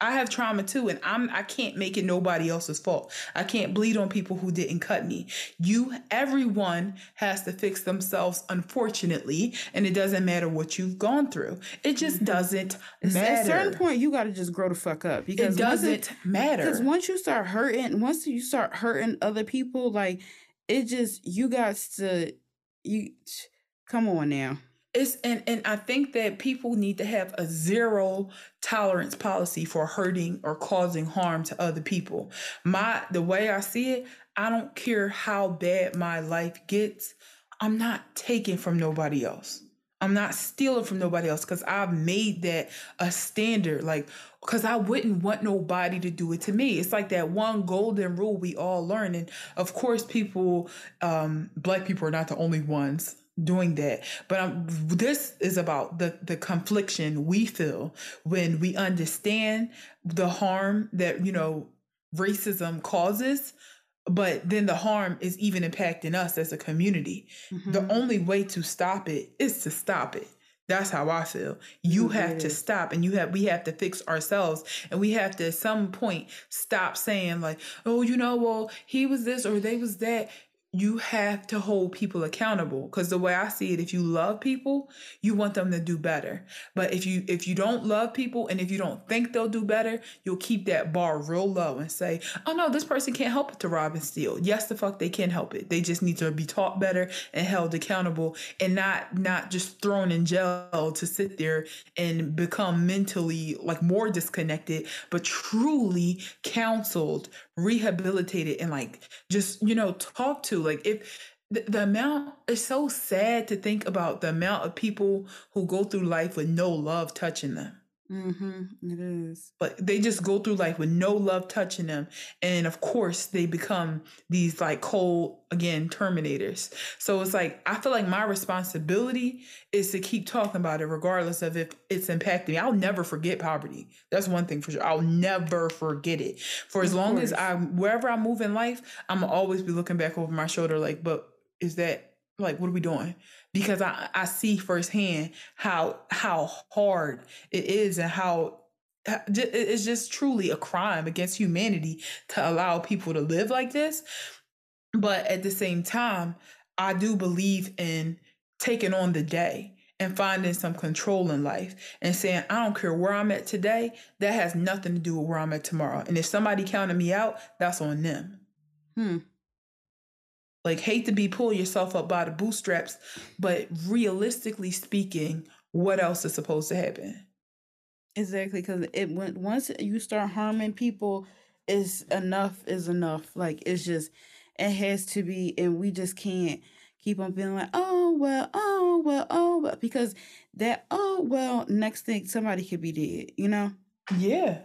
I have trauma too, and I'm I can't make it nobody else's fault. I can't bleed on people who didn't cut me. You, everyone has to fix themselves, unfortunately, and it doesn't matter what you've gone through. It just mm-hmm. doesn't matter. At a certain point, you got to just grow the fuck up because it doesn't it, matter. Because once you start hurting, once you start hurting other people, like it just you got to you. Come on now it's and and I think that people need to have a zero tolerance policy for hurting or causing harm to other people. My the way I see it, I don't care how bad my life gets. I'm not taking from nobody else. I'm not stealing from nobody else because I've made that a standard. Like, because I wouldn't want nobody to do it to me. It's like that one golden rule we all learn. And of course, people, um, black people are not the only ones doing that but um, this is about the the confliction we feel when we understand the harm that you know racism causes but then the harm is even impacting us as a community mm-hmm. the only way to stop it is to stop it that's how I feel. You mm-hmm. have to stop and you have we have to fix ourselves and we have to at some point stop saying like, "Oh, you know, well, he was this or they was that." You have to hold people accountable. Because the way i see it if you love people you want them to do better. But if you if you don't love people and if you don't think they'll do better you'll keep that bar real low and say oh no this person can't help it to rob and steal. Yes the fuck they can help it. They just need to be taught better and held accountable and not not just thrown in jail to sit there and become mentally like more disconnected but truly counseled rehabilitated and like just you know talk to like if the, the amount it's so sad to think about the amount of people who go through life with no love touching them Mm-hmm. It is. But they just go through life with no love touching them. And of course, they become these like cold, again, terminators. So it's like, I feel like my responsibility is to keep talking about it, regardless of if it's impacting me. I'll never forget poverty. That's one thing for sure. I'll never forget it. For as long as I, wherever I move in life, I'm always be looking back over my shoulder, like, but is that like what are we doing because i i see firsthand how how hard it is and how it's just truly a crime against humanity to allow people to live like this but at the same time i do believe in taking on the day and finding some control in life and saying, I don't care where I'm at today, that has nothing to do with where I'm at tomorrow. And if somebody counted me out, that's on them. Hmm. Like, hate to be pulling yourself up by the bootstraps, but realistically speaking, what else is supposed to happen? Exactly, because it when once you start harming people, is enough is enough. Like it's just it has to be, and we just can't keep on feeling like, oh well, oh well, oh well, because that oh well, next thing somebody could be dead, you know? Yeah.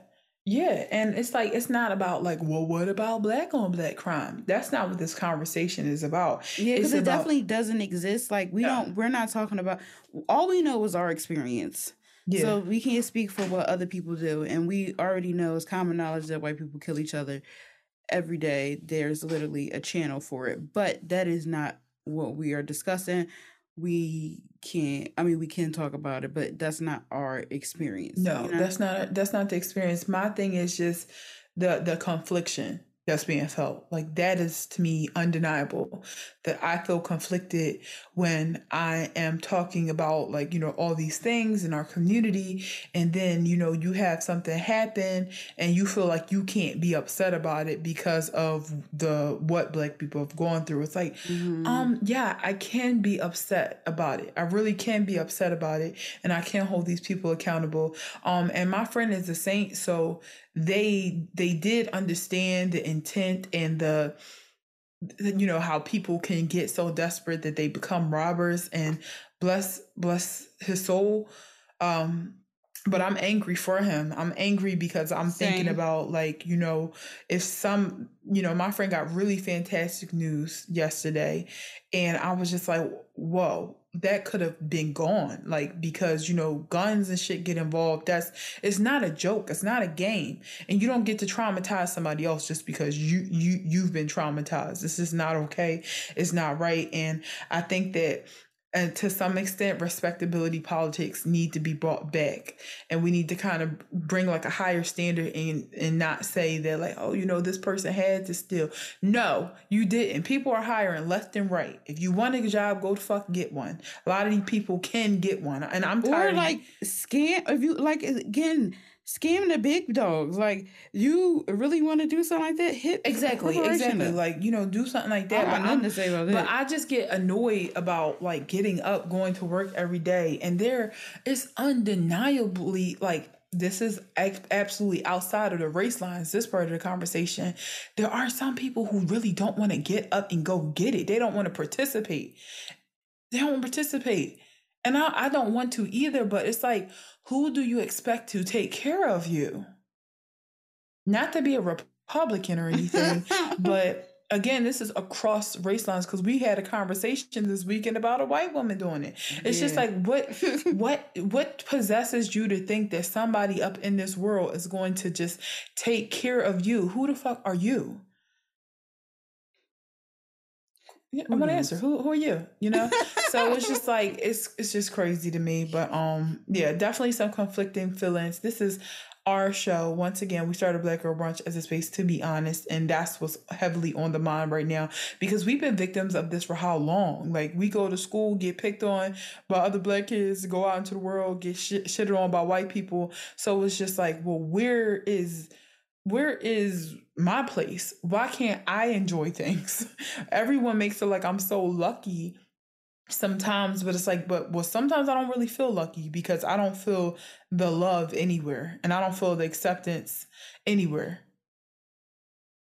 Yeah, and it's like it's not about like, well, what about black on black crime? That's not what this conversation is about. Yeah, because it about, definitely doesn't exist. Like we yeah. don't, we're not talking about. All we know is our experience. Yeah. So we can't speak for what other people do, and we already know it's common knowledge that white people kill each other every day. There's literally a channel for it, but that is not what we are discussing we can't i mean we can talk about it but that's not our experience. No you know? that's not that's not the experience. My thing is just the the confliction that's being felt. Like that is to me undeniable that I feel conflicted when I am talking about like, you know, all these things in our community and then, you know, you have something happen and you feel like you can't be upset about it because of the what black people have gone through. It's like, mm-hmm. um, yeah, I can be upset about it. I really can be upset about it and I can hold these people accountable. Um, and my friend is a saint, so they they did understand the intent and the you know how people can get so desperate that they become robbers and bless bless his soul um but I'm angry for him. I'm angry because I'm Same. thinking about like, you know, if some, you know, my friend got really fantastic news yesterday and I was just like, whoa, that could have been gone like because you know guns and shit get involved that's it's not a joke it's not a game and you don't get to traumatize somebody else just because you you you've been traumatized. This is not okay it's not right and i think that and to some extent respectability politics need to be brought back. And we need to kind of bring like a higher standard and and not say that like oh you know this person had to steal. No you didn't. People are hiring left and right. If you want a job go fuck get one. A lot of these people can get one. And i'm tired or like scam if you like again scamming the big dogs. Like you really want to do something like that? Hit exactly, exactly. Like you know, do something like that. I but, nothing to say about but I just get annoyed about like getting up, going to work every day, and there is undeniably like this is absolutely outside of the race lines this part of the conversation there are some people who really don't want to get up and go get it they don't want to participate they don't participate and I, I don't want to either but it's like who do you expect to take care of you? Not to be a Republican or anything, but again, this is across race lines because we had a conversation this weekend about a white woman doing it. It's yeah. just like what what what possesses you to think that somebody up in this world is going to just take care of you? Who the fuck are you? Yeah, I'm gonna answer. Who who are you? You know? so it's just like it's it's just crazy to me. But um yeah, definitely some conflicting feelings. This is our show. Once again, we started Black Girl Brunch as a space to be honest, and that's what's heavily on the mind right now because we've been victims of this for how long? Like we go to school, get picked on by other black kids, go out into the world, get shit, shitted on by white people. So it's just like, well, where is where is my place? Why can't I enjoy things? Everyone makes it like I'm so lucky sometimes, but it's like, but well, sometimes I don't really feel lucky because I don't feel the love anywhere and I don't feel the acceptance anywhere.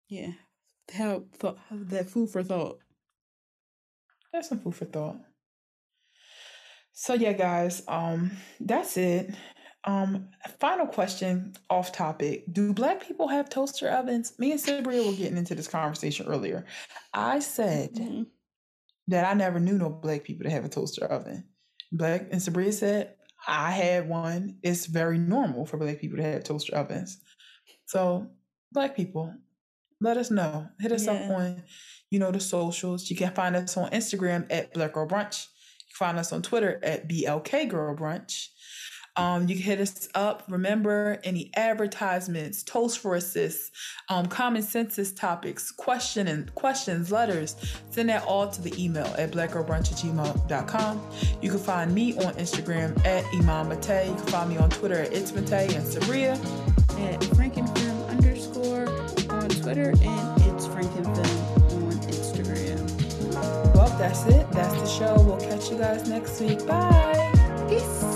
Yeah. Help that food for thought. That's some food for thought. So yeah, guys, um, that's it. Um, final question off topic. Do black people have toaster ovens? Me and Sabria were getting into this conversation earlier. I said mm-hmm. that I never knew no black people to have a toaster oven. Black and Sabria said, I had one. It's very normal for black people to have toaster ovens. So, black people, let us know. Hit us yeah. up on, you know, the socials. You can find us on Instagram at Black Girl Brunch. You can find us on Twitter at BLK Girl Brunch. Um, you can hit us up. Remember any advertisements, toast for assist, um, common census topics, question and questions, letters. Send that all to the email at blackgirlbrunch at gmail.com. You can find me on Instagram at Iman Mate. You can find me on Twitter at It's Mate and Sabria. At Frankenfilm underscore on Twitter and It's Frankenfilm on Instagram. Well, that's it. That's the show. We'll catch you guys next week. Bye. Peace.